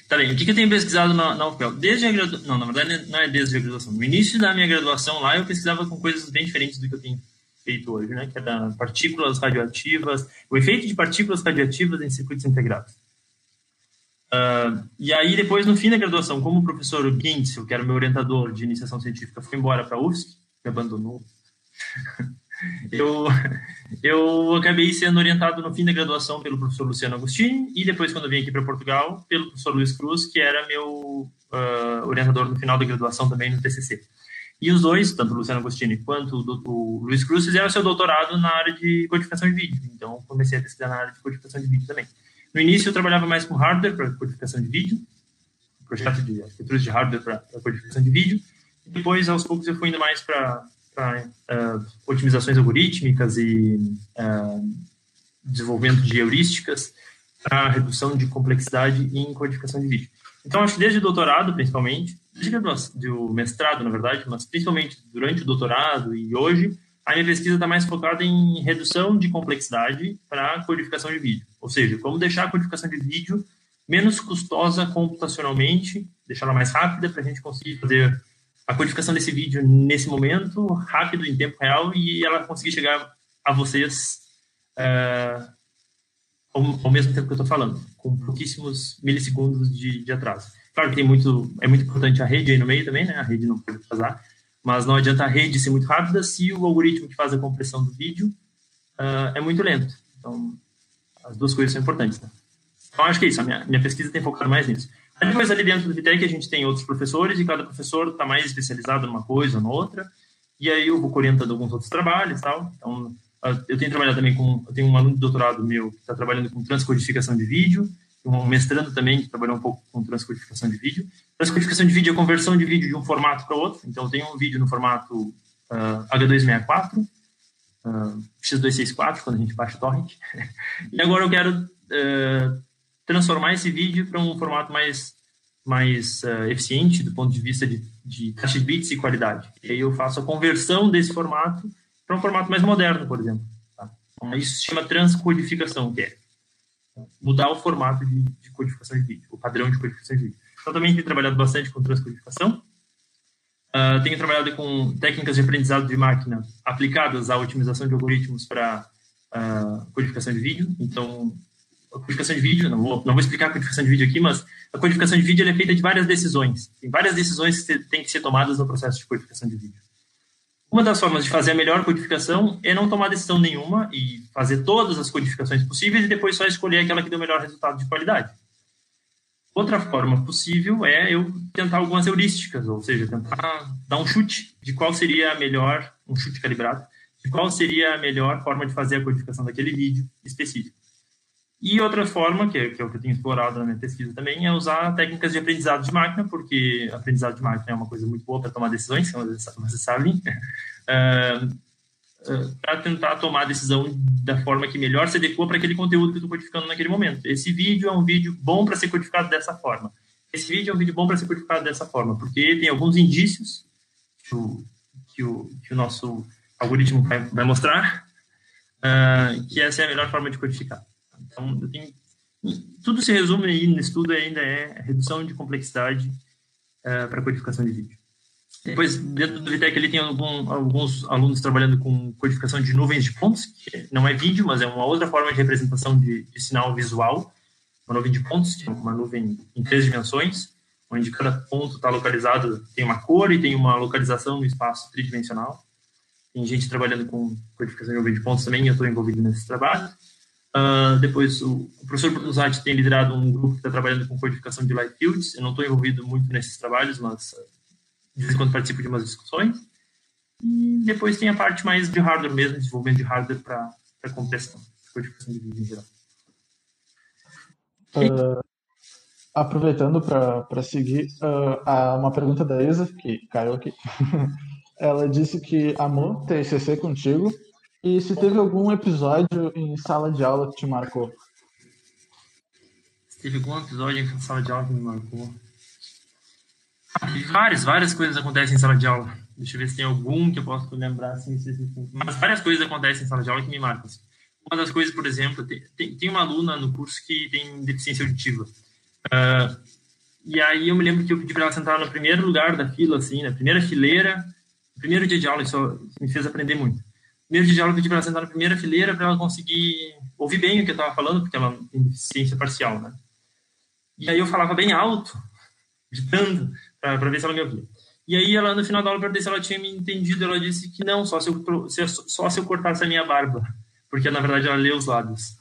Tá bem. O que, que eu tenho pesquisado na, na UFPEL? Desde a graduação. Não, na verdade, não é desde a graduação. No início da minha graduação lá, eu pesquisava com coisas bem diferentes do que eu tenho feito hoje, né? Que era partículas radioativas, o efeito de partículas radioativas em circuitos integrados. Uh, e aí, depois, no fim da graduação, como o professor Gintzel, que era meu orientador de iniciação científica, foi embora para a UFSC, me abandonou eu, eu acabei sendo orientado no fim da graduação pelo professor Luciano Agostini e depois, quando eu vim aqui para Portugal, pelo professor Luiz Cruz, que era meu uh, orientador no final da graduação também no TCC. E os dois, tanto o Luciano Agostini quanto o, o Luiz Cruz, fizeram seu doutorado na área de codificação de vídeo. Então, comecei a pesquisar na área de codificação de vídeo também. No início, eu trabalhava mais com hardware para codificação de vídeo, projeto de arquiteturas de hardware para codificação de vídeo. Depois, aos poucos, eu fui indo mais para para uh, otimizações algorítmicas e uh, desenvolvimento de heurísticas para redução de complexidade em codificação de vídeo. Então, acho que desde o doutorado, principalmente, desde o mestrado, na verdade, mas principalmente durante o doutorado e hoje, a minha pesquisa está mais focada em redução de complexidade para codificação de vídeo. Ou seja, como deixar a codificação de vídeo menos custosa computacionalmente, deixar ela mais rápida para a gente conseguir fazer a codificação desse vídeo nesse momento, rápido, em tempo real, e ela conseguir chegar a vocês uh, ao, ao, mesmo tempo que eu estou falando, com pouquíssimos milissegundos de, de, atraso. Claro que tem muito, é muito importante a rede aí no meio também, né? A rede não pode atrasar, mas não adianta a rede ser muito rápida se o algoritmo que faz a compressão do vídeo uh, é muito lento. Então, as duas coisas são importantes. Né? Então, acho que é isso. A minha, minha pesquisa tem focado mais nisso. Depois, ali dentro do Vitec, a gente tem outros professores e cada professor está mais especializado numa coisa ou noutra. E aí eu vou orientando alguns outros trabalhos tal. Então, eu tenho trabalhado também com... Eu tenho um aluno de doutorado meu que está trabalhando com transcodificação de vídeo. Um mestrando também que trabalhou um pouco com transcodificação de vídeo. Transcodificação de vídeo é conversão de vídeo de um formato para outro. Então, tenho um vídeo no formato uh, H264, uh, X264, quando a gente baixa o torrent. e agora eu quero uh, transformar esse vídeo para um formato mais, mais uh, eficiente do ponto de vista de, de taxa de bits e qualidade. E aí eu faço a conversão desse formato para um formato mais moderno, por exemplo. Tá? Isso se chama transcodificação, que é mudar o formato de, de, codificação de vídeo, o padrão de codificação de vídeo. Então, também tenho trabalhado bastante com transcodificação. Uh, tenho trabalhado com técnicas de aprendizado de máquina aplicadas à otimização de algoritmos para uh, codificação de vídeo. Então, a codificação de vídeo, não vou, não vou explicar a codificação de vídeo aqui, mas a codificação de vídeo é feita de várias decisões. Tem várias decisões que têm que ser tomadas no processo de codificação de vídeo. Uma das formas de fazer a melhor codificação é não tomar decisão nenhuma e fazer todas as codificações possíveis e depois só escolher aquela que deu o melhor resultado de qualidade. Outra forma possível é eu tentar algumas heurísticas, ou seja, tentar dar um chute de qual seria a melhor, um chute calibrado, de qual seria a melhor forma de fazer a codificação daquele vídeo específico. E outra forma, que é, que é, o que eu tenho explorado na minha pesquisa também, é usar técnicas de aprendizado de máquina, porque aprendizado de máquina é uma coisa muito boa para tomar decisões, como vocês sabem, uh, uh, para tentar tomar a decisão da forma que melhor se adequa para aquele conteúdo que eu estou codificando naquele momento. Esse vídeo é um vídeo bom para ser codificado dessa forma. Esse vídeo é um vídeo bom para ser codificado dessa forma, porque tem alguns indícios que o, que o, que o nosso algoritmo vai, vai mostrar uh, que essa é a melhor forma de codificar. Então, tenho, tudo se resume aí no estudo ainda é redução de complexidade uh, para codificação de vídeo. Depois, dentro do Vitec, ele tem algum, alguns alunos trabalhando com codificação de nuvens de pontos, que não é vídeo, mas é uma outra forma de representação de, de sinal visual. Uma nuvem de pontos, que é uma nuvem em três dimensões, onde cada ponto está localizado, tem uma cor e tem uma localização no espaço tridimensional. Tem gente trabalhando com codificação de nuvem de pontos também, eu estou envolvido nesse trabalho. Uh, depois, o, o professor Brunzati tem liderado um grupo que está trabalhando com codificação de light fields. Eu não estou envolvido muito nesses trabalhos, mas uh, de vez em quando participo de umas discussões. E depois tem a parte mais de hardware mesmo, desenvolvimento de hardware para compressão, codificação de vídeo em geral. Uh, aproveitando para seguir, uh, uma pergunta da Isa, que caiu aqui. Ela disse que amou TCC contigo e se teve algum episódio em sala de aula que te marcou? Se teve algum episódio em sala de aula que me marcou? Várias, várias coisas acontecem em sala de aula. Deixa eu ver se tem algum que eu posso lembrar. Assim, Mas várias coisas acontecem em sala de aula que me marcam. Assim. Uma das coisas, por exemplo, tem, tem, tem, uma aluna no curso que tem deficiência auditiva. Uh, e aí eu me lembro que eu pedi para ela sentar no primeiro lugar da fila, assim, na primeira fileira. No primeiro dia de aula, isso me fez aprender muito primeiro dia de aula eu pedi para ela sentar na primeira fileira para ela conseguir ouvir bem o que eu estava falando, porque ela tem deficiência parcial, né? E aí eu falava bem alto, gritando, para ver se ela me ouvia. E aí ela, no final da aula, perguntei se ela tinha me entendido. Ela disse que não, só se eu, só se eu cortasse a minha barba, porque na verdade ela lê os lábios.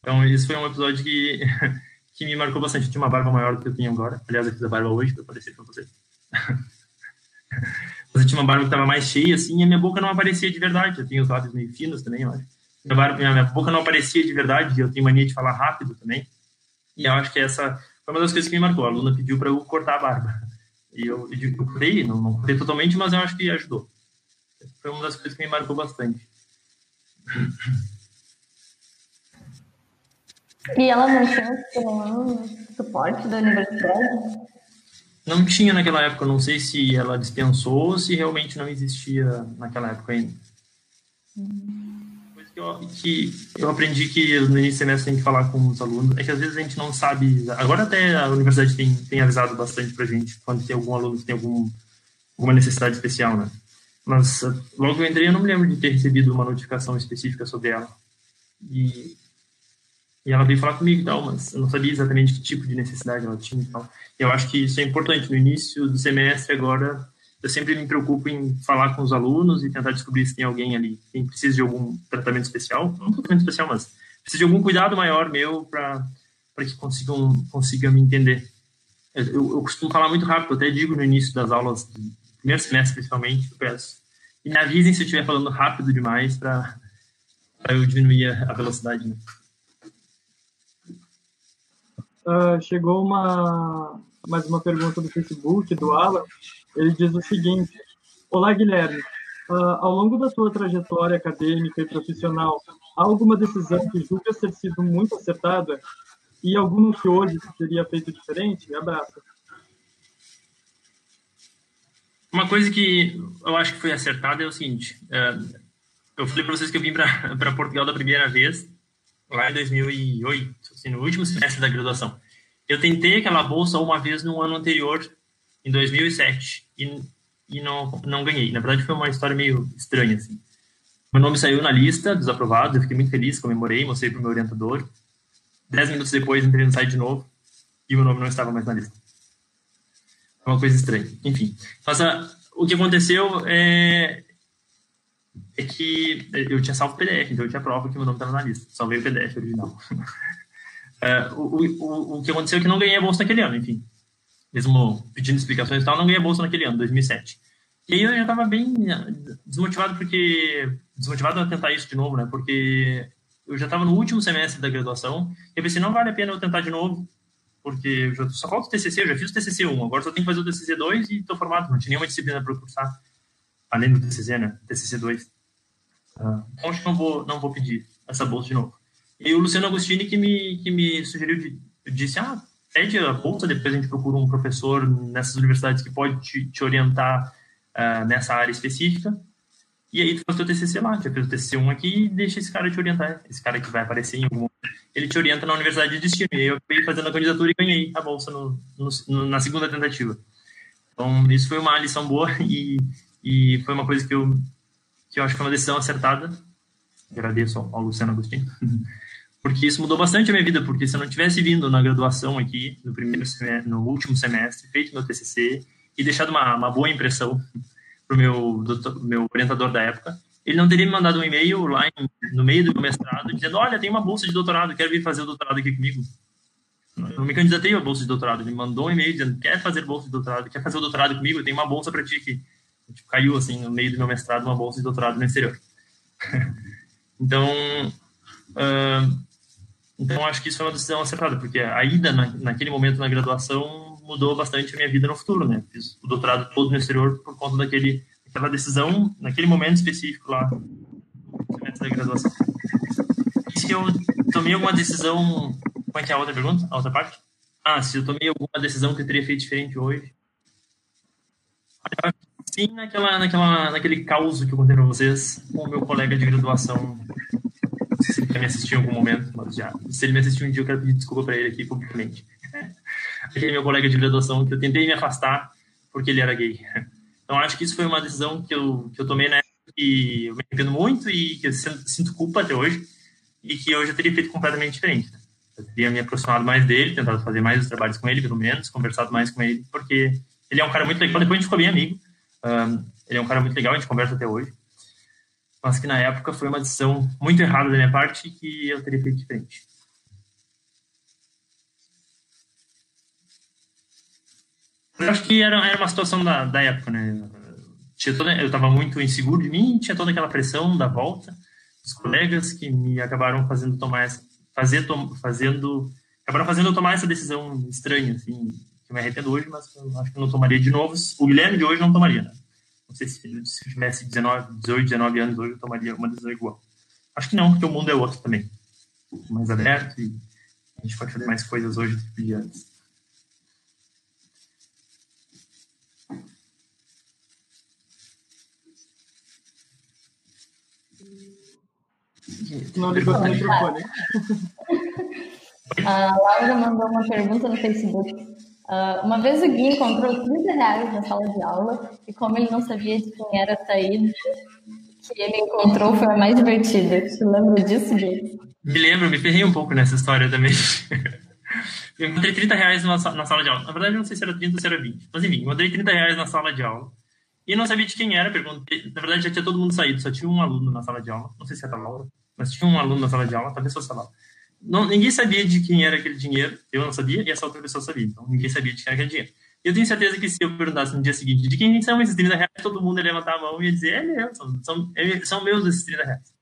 Então, esse foi um episódio que, que me marcou bastante. Eu tinha uma barba maior do que eu tenho agora. Aliás, eu fiz a barba hoje para aparecer para vocês. Mas eu tinha uma barba que estava mais cheia, assim, e a minha boca não aparecia de verdade. Eu tenho os lábios meio finos também, eu acho. Minha, barba, minha boca não aparecia de verdade, eu tenho mania de falar rápido também. E eu acho que essa foi uma das coisas que me marcou. A aluna pediu para eu cortar a barba. E eu, eu, eu cortei, não, não cortei totalmente, mas eu acho que ajudou. Foi uma das coisas que me marcou bastante. E ela não tinha suporte da universidade? Não tinha naquela época, não sei se ela dispensou ou se realmente não existia naquela época ainda. Coisa que eu que eu aprendi que no início do semestre tem que falar com os alunos é que às vezes a gente não sabe. Agora até a universidade tem, tem avisado bastante para a gente quando tem algum aluno que tem algum, alguma necessidade especial, né? Mas logo que eu entrei eu não me lembro de ter recebido uma notificação específica sobre ela. E, e ela veio falar comigo e tal, mas eu não sabia exatamente que tipo de necessidade ela tinha e tal. E eu acho que isso é importante. No início do semestre agora eu sempre me preocupo em falar com os alunos e tentar descobrir se tem alguém ali que precisa de algum tratamento especial, não tratamento especial, mas precisa de algum cuidado maior meu para que consigam consiga me entender. Eu, eu, costumo falar muito rápido, até digo no início das aulas, primeiro semestre principalmente, eu peço. E me avisem se eu estiver falando rápido demais para eu diminuir a velocidade. Né? Uh, chegou uma mais uma pergunta do Facebook, do Alan. Ele diz o seguinte: Olá, Guilherme. Uh, ao longo da tua trajetória acadêmica e profissional, há alguma decisão que julgas ter sido muito acertada e alguma que hoje teria feito diferente? Abraço. Uma coisa que eu acho que foi acertada é o seguinte: uh, eu falei para vocês que eu vim para Portugal da primeira vez, lá em 2008, assim, no último semestre da graduação. Eu tentei aquela bolsa uma vez no ano anterior, em 2007, e, e não, não ganhei. Na verdade, foi uma história meio estranha, assim. Meu nome saiu na lista dos aprovados, eu fiquei muito feliz, comemorei, mostrei para o meu orientador. Dez minutos depois, entrei no site de novo e meu nome não estava mais na lista. É uma coisa estranha. Enfim, o que aconteceu é, é que eu tinha salvo o PDF, então eu tinha prova que meu nome estava na lista. Salvei o PDF original. É, o, o, o que aconteceu é que não ganhei a bolsa naquele ano, enfim. Mesmo pedindo explicações e tal, não ganhei a bolsa naquele ano, 2007. E aí eu já estava bem eh, desmotivado porque desmotivado a tentar isso de novo, né? Porque eu já estava no último semestre da graduação e eu pensei, não vale a pena eu tentar de novo, porque eu já, só falta o TCC, eu já fiz o TCC 1, agora só tenho que fazer o TCC 2 e estou formado, não tinha nenhuma disciplina para cursar, além do TCC, né? TCC 2. Ah, então acho que não vou, não vou pedir essa bolsa de novo. E o Luciano Agostini que me, que me sugeriu, de, disse, ah, pede a bolsa, depois a gente procura um professor nessas universidades que pode te, te orientar uh, nessa área específica. E aí tu faz teu TCC lá, já fez o TCC 1 aqui e deixa esse cara te orientar. Esse cara que vai aparecer em algum ele te orienta na universidade de destino. E eu acabei fazendo a candidatura e ganhei a bolsa no, no, na segunda tentativa. Então, isso foi uma lição boa e, e foi uma coisa que eu, que eu acho que foi uma decisão acertada. Agradeço ao, ao Luciano Agostinho. porque isso mudou bastante a minha vida, porque se eu não tivesse vindo na graduação aqui, no primeiro semestre, no último semestre, feito meu TCC e deixado uma, uma boa impressão para o meu, meu orientador da época, ele não teria me mandado um e-mail lá em, no meio do meu mestrado dizendo, olha, tem uma bolsa de doutorado, quer vir fazer o doutorado aqui comigo? Eu me candidatei a bolsa de doutorado, ele me mandou um e-mail dizendo, quer fazer bolsa de doutorado, quer fazer o doutorado comigo? Tenho uma bolsa para ti aqui. Tipo, caiu, assim, no meio do meu mestrado, uma bolsa de doutorado no exterior. então, uh, então, acho que isso foi uma decisão acertada, porque a ida na, naquele momento na graduação mudou bastante a minha vida no futuro, né? Fiz o doutorado todo no exterior por conta daquele, daquela decisão, naquele momento específico lá, da graduação. Se eu tomei alguma decisão. Como é que é a outra pergunta? A outra parte? Ah, se eu tomei alguma decisão que eu teria feito diferente hoje. Sim, naquela, naquela, naquele caos que eu contei para vocês com o meu colega de graduação se ele me assistiu em algum momento, mas já. Se ele me assistiu um dia, eu quero pedir desculpa para ele aqui publicamente. Aquele meu colega de graduação que eu tentei me afastar porque ele era gay. Então, acho que isso foi uma decisão que eu, que eu tomei na época que eu me arrependo muito e que eu sinto culpa até hoje e que hoje eu teria feito completamente diferente. Né? Eu teria me aproximado mais dele, tentado fazer mais os trabalhos com ele, pelo menos, conversado mais com ele, porque ele é um cara muito legal. Depois a gente ficou bem amigo. Um, ele é um cara muito legal, a gente conversa até hoje mas que na época foi uma decisão muito errada da minha parte que eu teria feito diferente. Eu acho que era, era uma situação da, da época, né? Tinha toda, eu estava muito inseguro de mim, tinha toda aquela pressão da volta, os colegas que me acabaram fazendo tomar essa, fazer, fazendo, acabaram fazendo eu tomar essa decisão estranha, assim, que eu me arrependo hoje, mas eu acho que não tomaria de novo. O Guilherme de hoje não tomaria, né? Não sei se, se eu tivesse 19, 18, 19 anos hoje, eu tomaria uma decisão igual. Acho que não, porque o mundo é outro também. Mais aberto e a gente pode fazer mais coisas hoje do que podia antes. Não ligou o microfone. A Laura mandou uma pergunta no Facebook. Uh, uma vez o Gui encontrou 30 reais na sala de aula e como ele não sabia de quem era a saída que ele encontrou foi a mais divertida. Você lembra disso, Gui? Me lembro, me ferrei um pouco nessa história também. eu encontrei 30 reais na, sala de aula. Na verdade, eu não sei se era 30 ou se era 20. Mas enfim, encontrei 30 reais na sala de aula. E não sabia de quem era, perguntei. Na verdade, já tinha todo mundo saído, só tinha um aluno na sala de aula. Não sei se era a Laura, mas tinha um aluno na sala de aula, talvez fosse a Laura. Não, ninguém sabia de quem era aquele dinheiro, eu não sabia, e essa outra pessoa sabia. Então, ninguém sabia de quem era aquele dinheiro. Eu tenho certeza que se eu perguntasse no dia seguinte de quem são esses 30 reais, todo mundo ia levantar a mão e ia dizer, é meu, são, são, é, são meus esses 30 reais.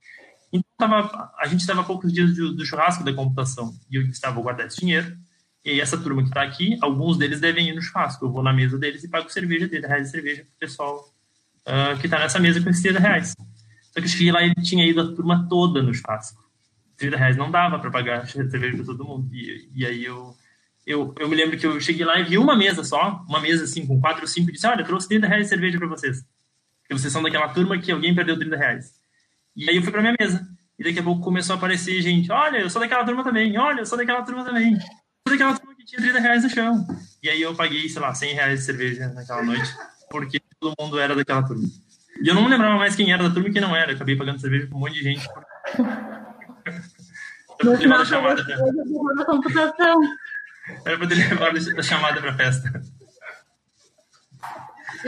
Então, tava, a gente estava poucos dias do, do, churrasco da computação e eu estava guardando esse dinheiro. E essa turma que está aqui, alguns deles devem ir no churrasco. Eu vou na mesa deles e pago cerveja dele, reais de cerveja para o pessoal uh, que está nessa mesa com esses 30 reais. Só que eu cheguei lá e tinha ido a turma toda no churrasco. 30 reais não dava para pagar cerveja para todo mundo. E, e aí eu, eu, eu me lembro que eu cheguei lá e vi uma mesa só, uma mesa assim, com quatro ou cinco, e disse: Olha, eu trouxe 30 reais de cerveja para vocês. Porque vocês são daquela turma que alguém perdeu 30 reais. E aí eu fui para minha mesa. E daqui a pouco começou a aparecer gente: Olha, eu sou daquela turma também. Olha, eu sou daquela turma também. Eu sou daquela turma que tinha 30 reais no chão. E aí eu paguei, sei lá, 100 reais de cerveja naquela noite, porque todo mundo era daquela turma. E eu não lembrava mais quem era da turma e quem não era. Acabei pagando cerveja para um monte de gente. No final, a chamada pra... computação. Era pra ter levado a chamada pra festa.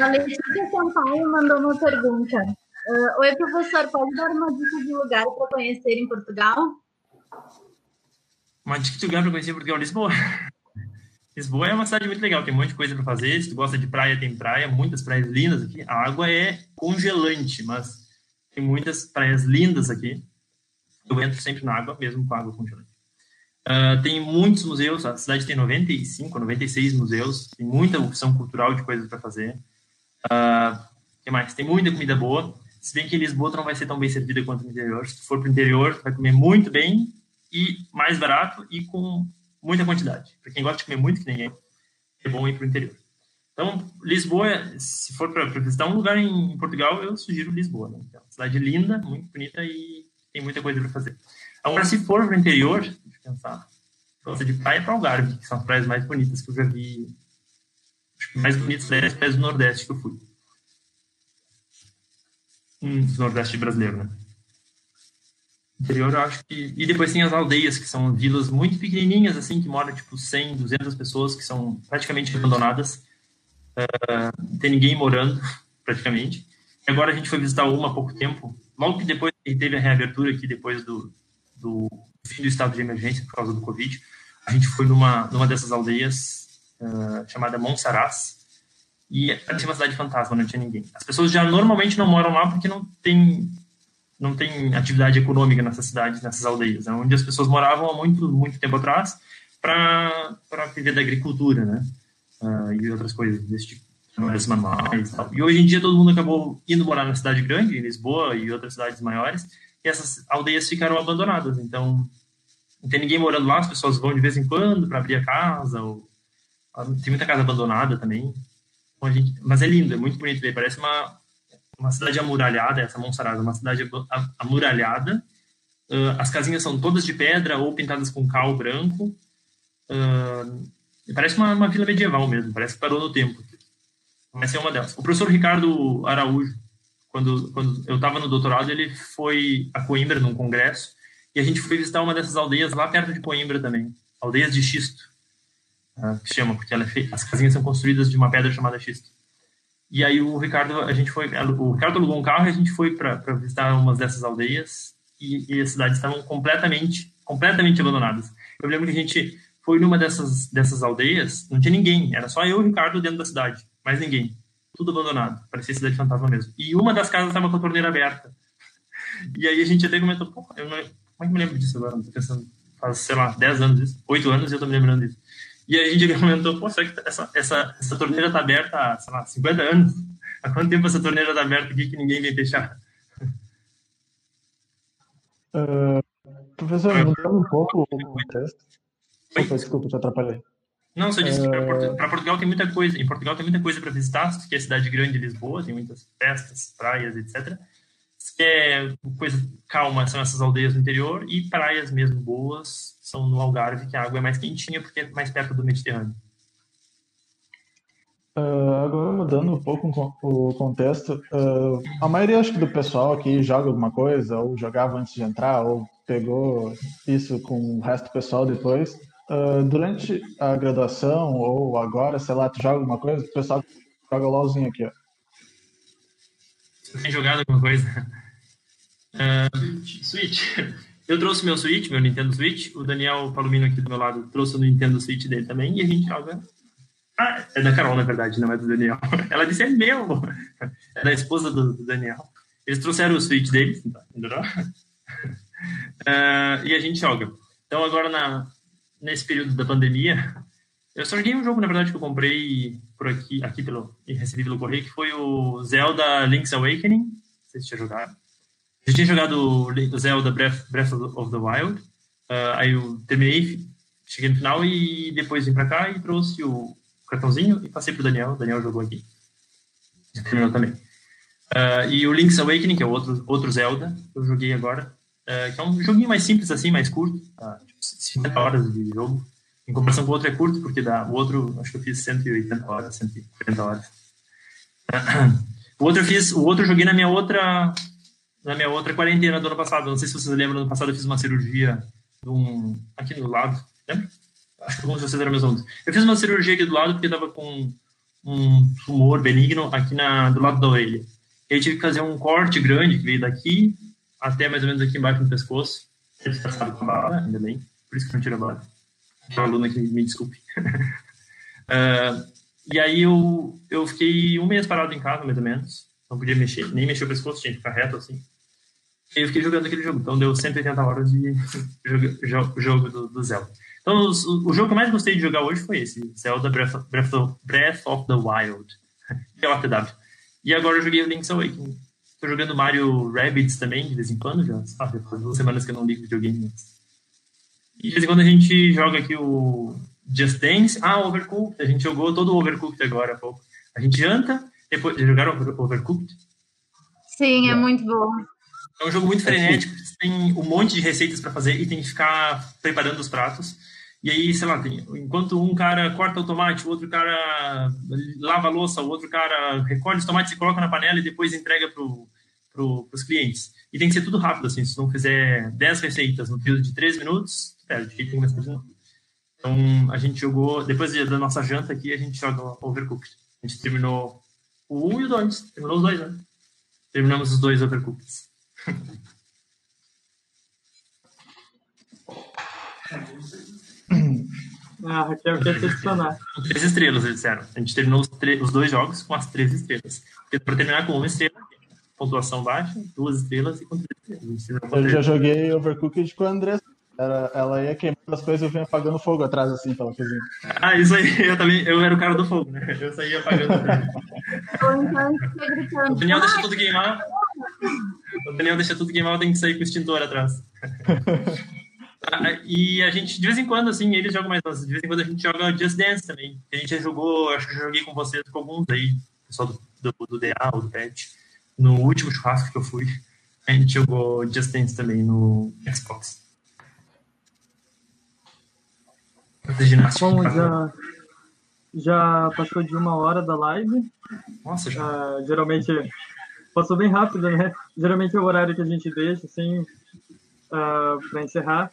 A Letícia Sampaio mandou uma pergunta. Uh, Oi, professor, pode dar uma dica de lugar para conhecer em Portugal? Uma dica de lugar para conhecer em Portugal, Lisboa. Lisboa é uma cidade muito legal, tem um monte de coisa para fazer. Se tu gosta de praia, tem praia, muitas praias lindas aqui. A água é congelante, mas tem muitas praias lindas aqui. Eu entro sempre na água, mesmo com água congelante. Uh, tem muitos museus, a cidade tem 95, 96 museus, tem muita opção cultural de coisas para fazer. Uh, que mais? Tem muita comida boa. Se bem que Lisboa não vai ser tão bem servida quanto no interior. Se for para o interior, vai comer muito bem e mais barato e com muita quantidade. Para quem gosta de comer muito, que ninguém, é bom ir para o interior. Então, Lisboa, se for para visitar um lugar em Portugal, eu sugiro Lisboa. Né? Uma cidade linda, muito bonita e tem muita coisa para fazer. Agora, se for para o interior, deixa eu pensar, gosta de praia para Algarve, que são as praias mais bonitas que eu já vi. Acho que mais bonitas é as praias do Nordeste que eu fui. Hum, do Nordeste brasileiro, né? interior, eu acho que. E depois tem as aldeias, que são vilas muito pequenininhas, assim, que moram tipo 100, 200 pessoas, que são praticamente abandonadas. Uh, tem ninguém morando, praticamente. E agora a gente foi visitar uma há pouco tempo, logo que depois que teve a reabertura aqui, depois do, do fim do estado de emergência por causa do Covid, a gente foi numa, numa dessas aldeias uh, chamada Monsaraz, e é uma cidade fantasma, não tinha ninguém. As pessoas já normalmente não moram lá porque não tem não tem atividade econômica nessas cidades, nessas aldeias, né? onde as pessoas moravam há muito, muito tempo atrás para viver da agricultura, né? Uh, e outras coisas desse tipo, trabalhos manuais e tal. E hoje em dia todo mundo acabou indo morar na cidade grande, em Lisboa e outras cidades maiores, e essas aldeias ficaram abandonadas. Então, não tem ninguém morando lá, as pessoas vão de vez em quando para abrir a casa, ou, ah, tem muita casa abandonada também. Então, gente, mas é lindo, é muito bonito ver, parece uma uma cidade amuralhada, essa Monsaraz, uma cidade amuralhada. Uh, as casinhas são todas de pedra ou pintadas com cal branco. Uh, parece uma, uma, vila medieval mesmo, parece que parou no tempo. Essa é uma delas. O professor Ricardo Araújo, quando, quando eu estava no doutorado, ele foi a Coimbra num congresso e a gente foi visitar uma dessas aldeias lá perto de Coimbra também, aldeias de xisto, uh, que chama, porque é as casinhas são construídas de uma pedra chamada xisto. E aí o Ricardo, a gente foi, o Ricardo alugou um carro e a gente foi para visitar umas dessas aldeias e, e, as cidades estavam completamente, completamente abandonadas. Eu lembro que a gente foi numa dessas, dessas aldeias, não tinha ninguém, era só eu e o Ricardo dentro da cidade, mais ninguém. Tudo abandonado, parecia cidade fantasma mesmo. E uma das casas estava com a torneira aberta. E aí a gente até comentou, pô, eu não, como é que me lembro disso agora? Não tô pensando, faz, sei lá, 10 anos isso, 8 anos e eu tô me lembrando disso. E aí a gente comentou, pô, será que essa, essa, essa torneira está aberta há, sei lá, 50 anos? Há quanto tempo essa torneira está aberta aqui que ninguém vem fechar? Uh, professor, mudando um pouco o contexto. Opa, desculpa, te atrapalhei. Não, só disse uh... que para Portugal tem muita coisa. Em Portugal tem muita coisa para visitar, que é a cidade grande de Lisboa, tem muitas festas, praias, etc. Se é coisa calma, são essas aldeias no interior, e praias mesmo boas são no Algarve, que a água é mais quentinha porque é mais perto do Mediterrâneo. Uh, agora mudando um pouco o contexto, uh, a maioria acho que do pessoal aqui joga alguma coisa, ou jogava antes de entrar, ou pegou isso com o resto do pessoal depois. Uh, durante a graduação, ou agora, sei lá, tu joga alguma coisa, o pessoal joga LOLzinho aqui, ó. Você tem jogado alguma coisa? Switch. Eu trouxe meu Switch, meu Nintendo Switch, o Daniel Palomino aqui do meu lado trouxe o Nintendo Switch dele também, e a gente joga ah, é da Carol, na verdade, não é do Daniel. Ela disse, é meu. É da esposa do, do Daniel. Eles trouxeram o Switch deles, entendeu? Uh, e a gente joga. Então, agora, na, nesse período da pandemia, eu só joguei um jogo, na verdade, que eu comprei por aqui, aqui pelo, e recebi pelo correio, que foi o Zelda Link's Awakening. Não sei se tinha jogado. Eu tinha jogado o Zelda Breath, Breath of the Wild. Uh, aí eu terminei, cheguei no final e depois vim pra cá e trouxe o cartãozinho e passei pro Daniel. O Daniel jogou aqui. Já terminou também. Uh, e o Link's Awakening, que é outro, outro Zelda, eu joguei agora. Uh, que é um joguinho mais simples assim, mais curto. Uh, tipo, 50 horas de jogo. Em comparação com o outro é curto, porque dá, o outro, acho que eu fiz 180 horas, 140 horas. o outro eu fiz, o outro eu joguei na minha outra na minha outra quarentena do ano passado. Não sei se vocês lembram, no ano passado eu fiz uma cirurgia um, aqui do lado, lembra? acho que alguns de vocês eram meus alunos. Eu fiz uma cirurgia aqui do lado porque estava com um tumor benigno aqui na, do lado da orelha. E aí tive que fazer um corte grande que veio daqui até mais ou menos aqui embaixo no pescoço. Eles passaram com a bala, ainda bem. Por isso que não tira a bala. Uma aluna que me desculpe. uh, e aí eu, eu fiquei um mês parado em casa, mais ou menos. Não podia mexer, nem mexer o pescoço, tinha que ficar reto assim. E eu fiquei jogando aquele jogo. Então deu 180 horas de jogo, jogo do, do Zelda. Então, o, o, jogo que eu mais gostei de jogar hoje foi esse, Zelda Breath, Breath, of, Breath of the Wild, pela TW. E agora eu joguei o Link's Awakening. Estou jogando Mario Rabbids também, de vez em quando, já, ah, já faz duas semanas que eu não ligo videogame. E de vez em quando a gente joga aqui o Just Dance. Ah, Overcooked, a gente jogou todo o Overcooked agora há pouco. A gente janta, depois de jogar Overcooked. Sim, é, é muito bom. É um jogo muito frenético, tem um monte de receitas para fazer e tem que ficar preparando os pratos. E aí, sei lá, tem, enquanto um cara corta o tomate, o outro cara lava a louça, o outro cara recolhe os tomates e coloca na panela e depois entrega para pro, os clientes. E tem que ser tudo rápido, assim. Se não fizer 10 receitas no período de 3 minutos, perde, tem que começar de novo. Então, a gente jogou, depois da nossa janta aqui, a gente joga Overcooked. A gente terminou o 1 e o 2. Terminou os dois, né? Terminamos os dois Overcooked. Ah, Raquel quer te adicionar. Três estrelas, eles disseram. A gente terminou os, os, dois jogos com as três estrelas. Porque para terminar com uma estrela, pontuação baixa, duas estrelas e com três estrelas. Eu já joguei Overcooked com a Andressa. Ela, ela ia queimando as coisas e eu vinha apagando fogo atrás, assim, pela cozinha. Ah, isso aí, eu também, eu era o cara do fogo, né? Eu saía apagando. o Daniel deixa tudo queimar. O Daniel deixa tudo queimar, eu tenho que sair com o extintor atrás. E a gente, de vez em quando, assim, eles jogam mais nós. De vez em quando a gente joga Just Dance também. A gente já jogou, acho que eu joguei com vocês, com alguns aí, pessoal do, do, do DA ou do PET. No último churrasco que eu fui, a gente jogou Just Dance também no Xbox. Bom, já, já passou de uma hora da live. Nossa, já. Uh, geralmente passou bem rápido, né? Geralmente é o horário que a gente deixa, assim, ah, para encerrar.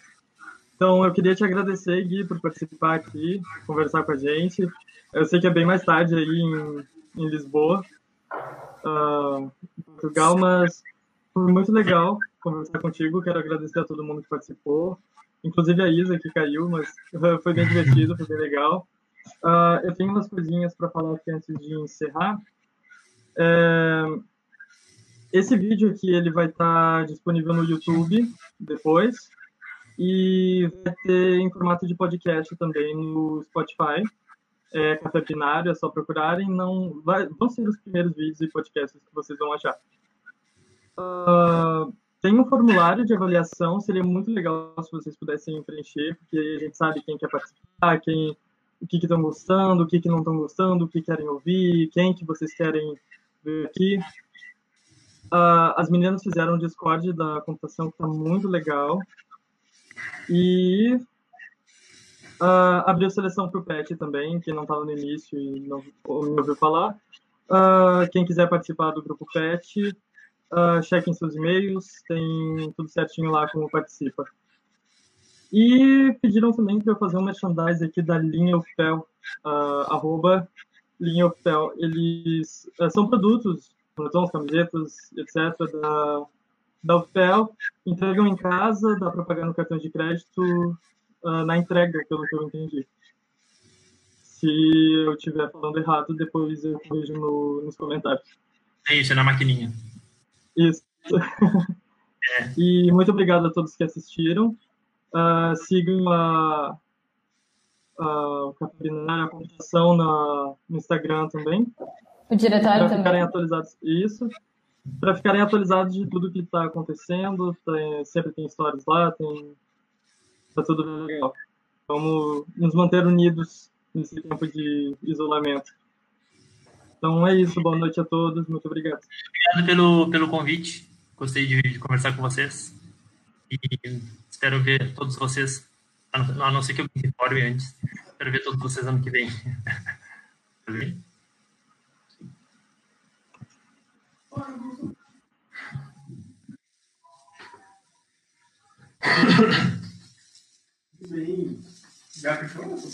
Então, eu queria te agradecer, Gui, por participar aqui, conversar com a gente. Eu sei que é bem mais tarde aí em, em Lisboa, uh, em Portugal, mas foi muito legal conversar contigo. Quero agradecer a todo mundo que participou, inclusive a Isa, que caiu, mas foi bem divertido, foi bem legal. Uh, eu tenho umas coisinhas para falar aqui antes de encerrar. É, esse vídeo aqui ele vai estar tá disponível no YouTube depois. E vai ter em formato de podcast também no Spotify. É Café Binário, é só procurarem. Não, vai, vão ser os primeiros vídeos e podcasts que vocês vão achar. Uh, tem um formulário de avaliação, seria muito legal se vocês pudessem preencher, porque a gente sabe quem quer participar, quem, o que estão gostando, o que, que não estão gostando, o que querem ouvir, quem que vocês querem ver aqui. Uh, as meninas fizeram um Discord da computação que está muito legal. E uh, abriu seleção para o PET também, que não estava no início e não me ouviu falar. Uh, quem quiser participar do grupo PET, uh, chequem seus e-mails, tem tudo certinho lá como participa. E pediram também para eu fazer um merchandise aqui da linha UFPEL, uh, arroba linha UFPEL. Eles uh, são produtos, botões, camisetas, etc., da, da UFPEL, entregam em casa, dá para pagar no cartão de crédito uh, na entrega, pelo que eu entendi. Se eu estiver falando errado, depois eu corrijo no, nos comentários. É isso, é na maquininha. Isso. É. E muito obrigado a todos que assistiram. Uh, sigam a, a Capinar, a computação na, no Instagram também. O diretório também. Ficarem atualizados, isso. Para ficarem atualizados de tudo que está acontecendo. Tem, sempre tem stories lá, tem. Tá tudo legal. Vamos nos manter unidos nesse tempo de isolamento. Então é isso. Boa noite a todos. Muito obrigado. Obrigado pelo, pelo convite. Gostei de, de conversar com vocês. E Espero ver todos vocês, a não ser que eu me informe antes. Espero ver todos vocês ano que vem. Tudo bem? Tudo bem. Já fechou?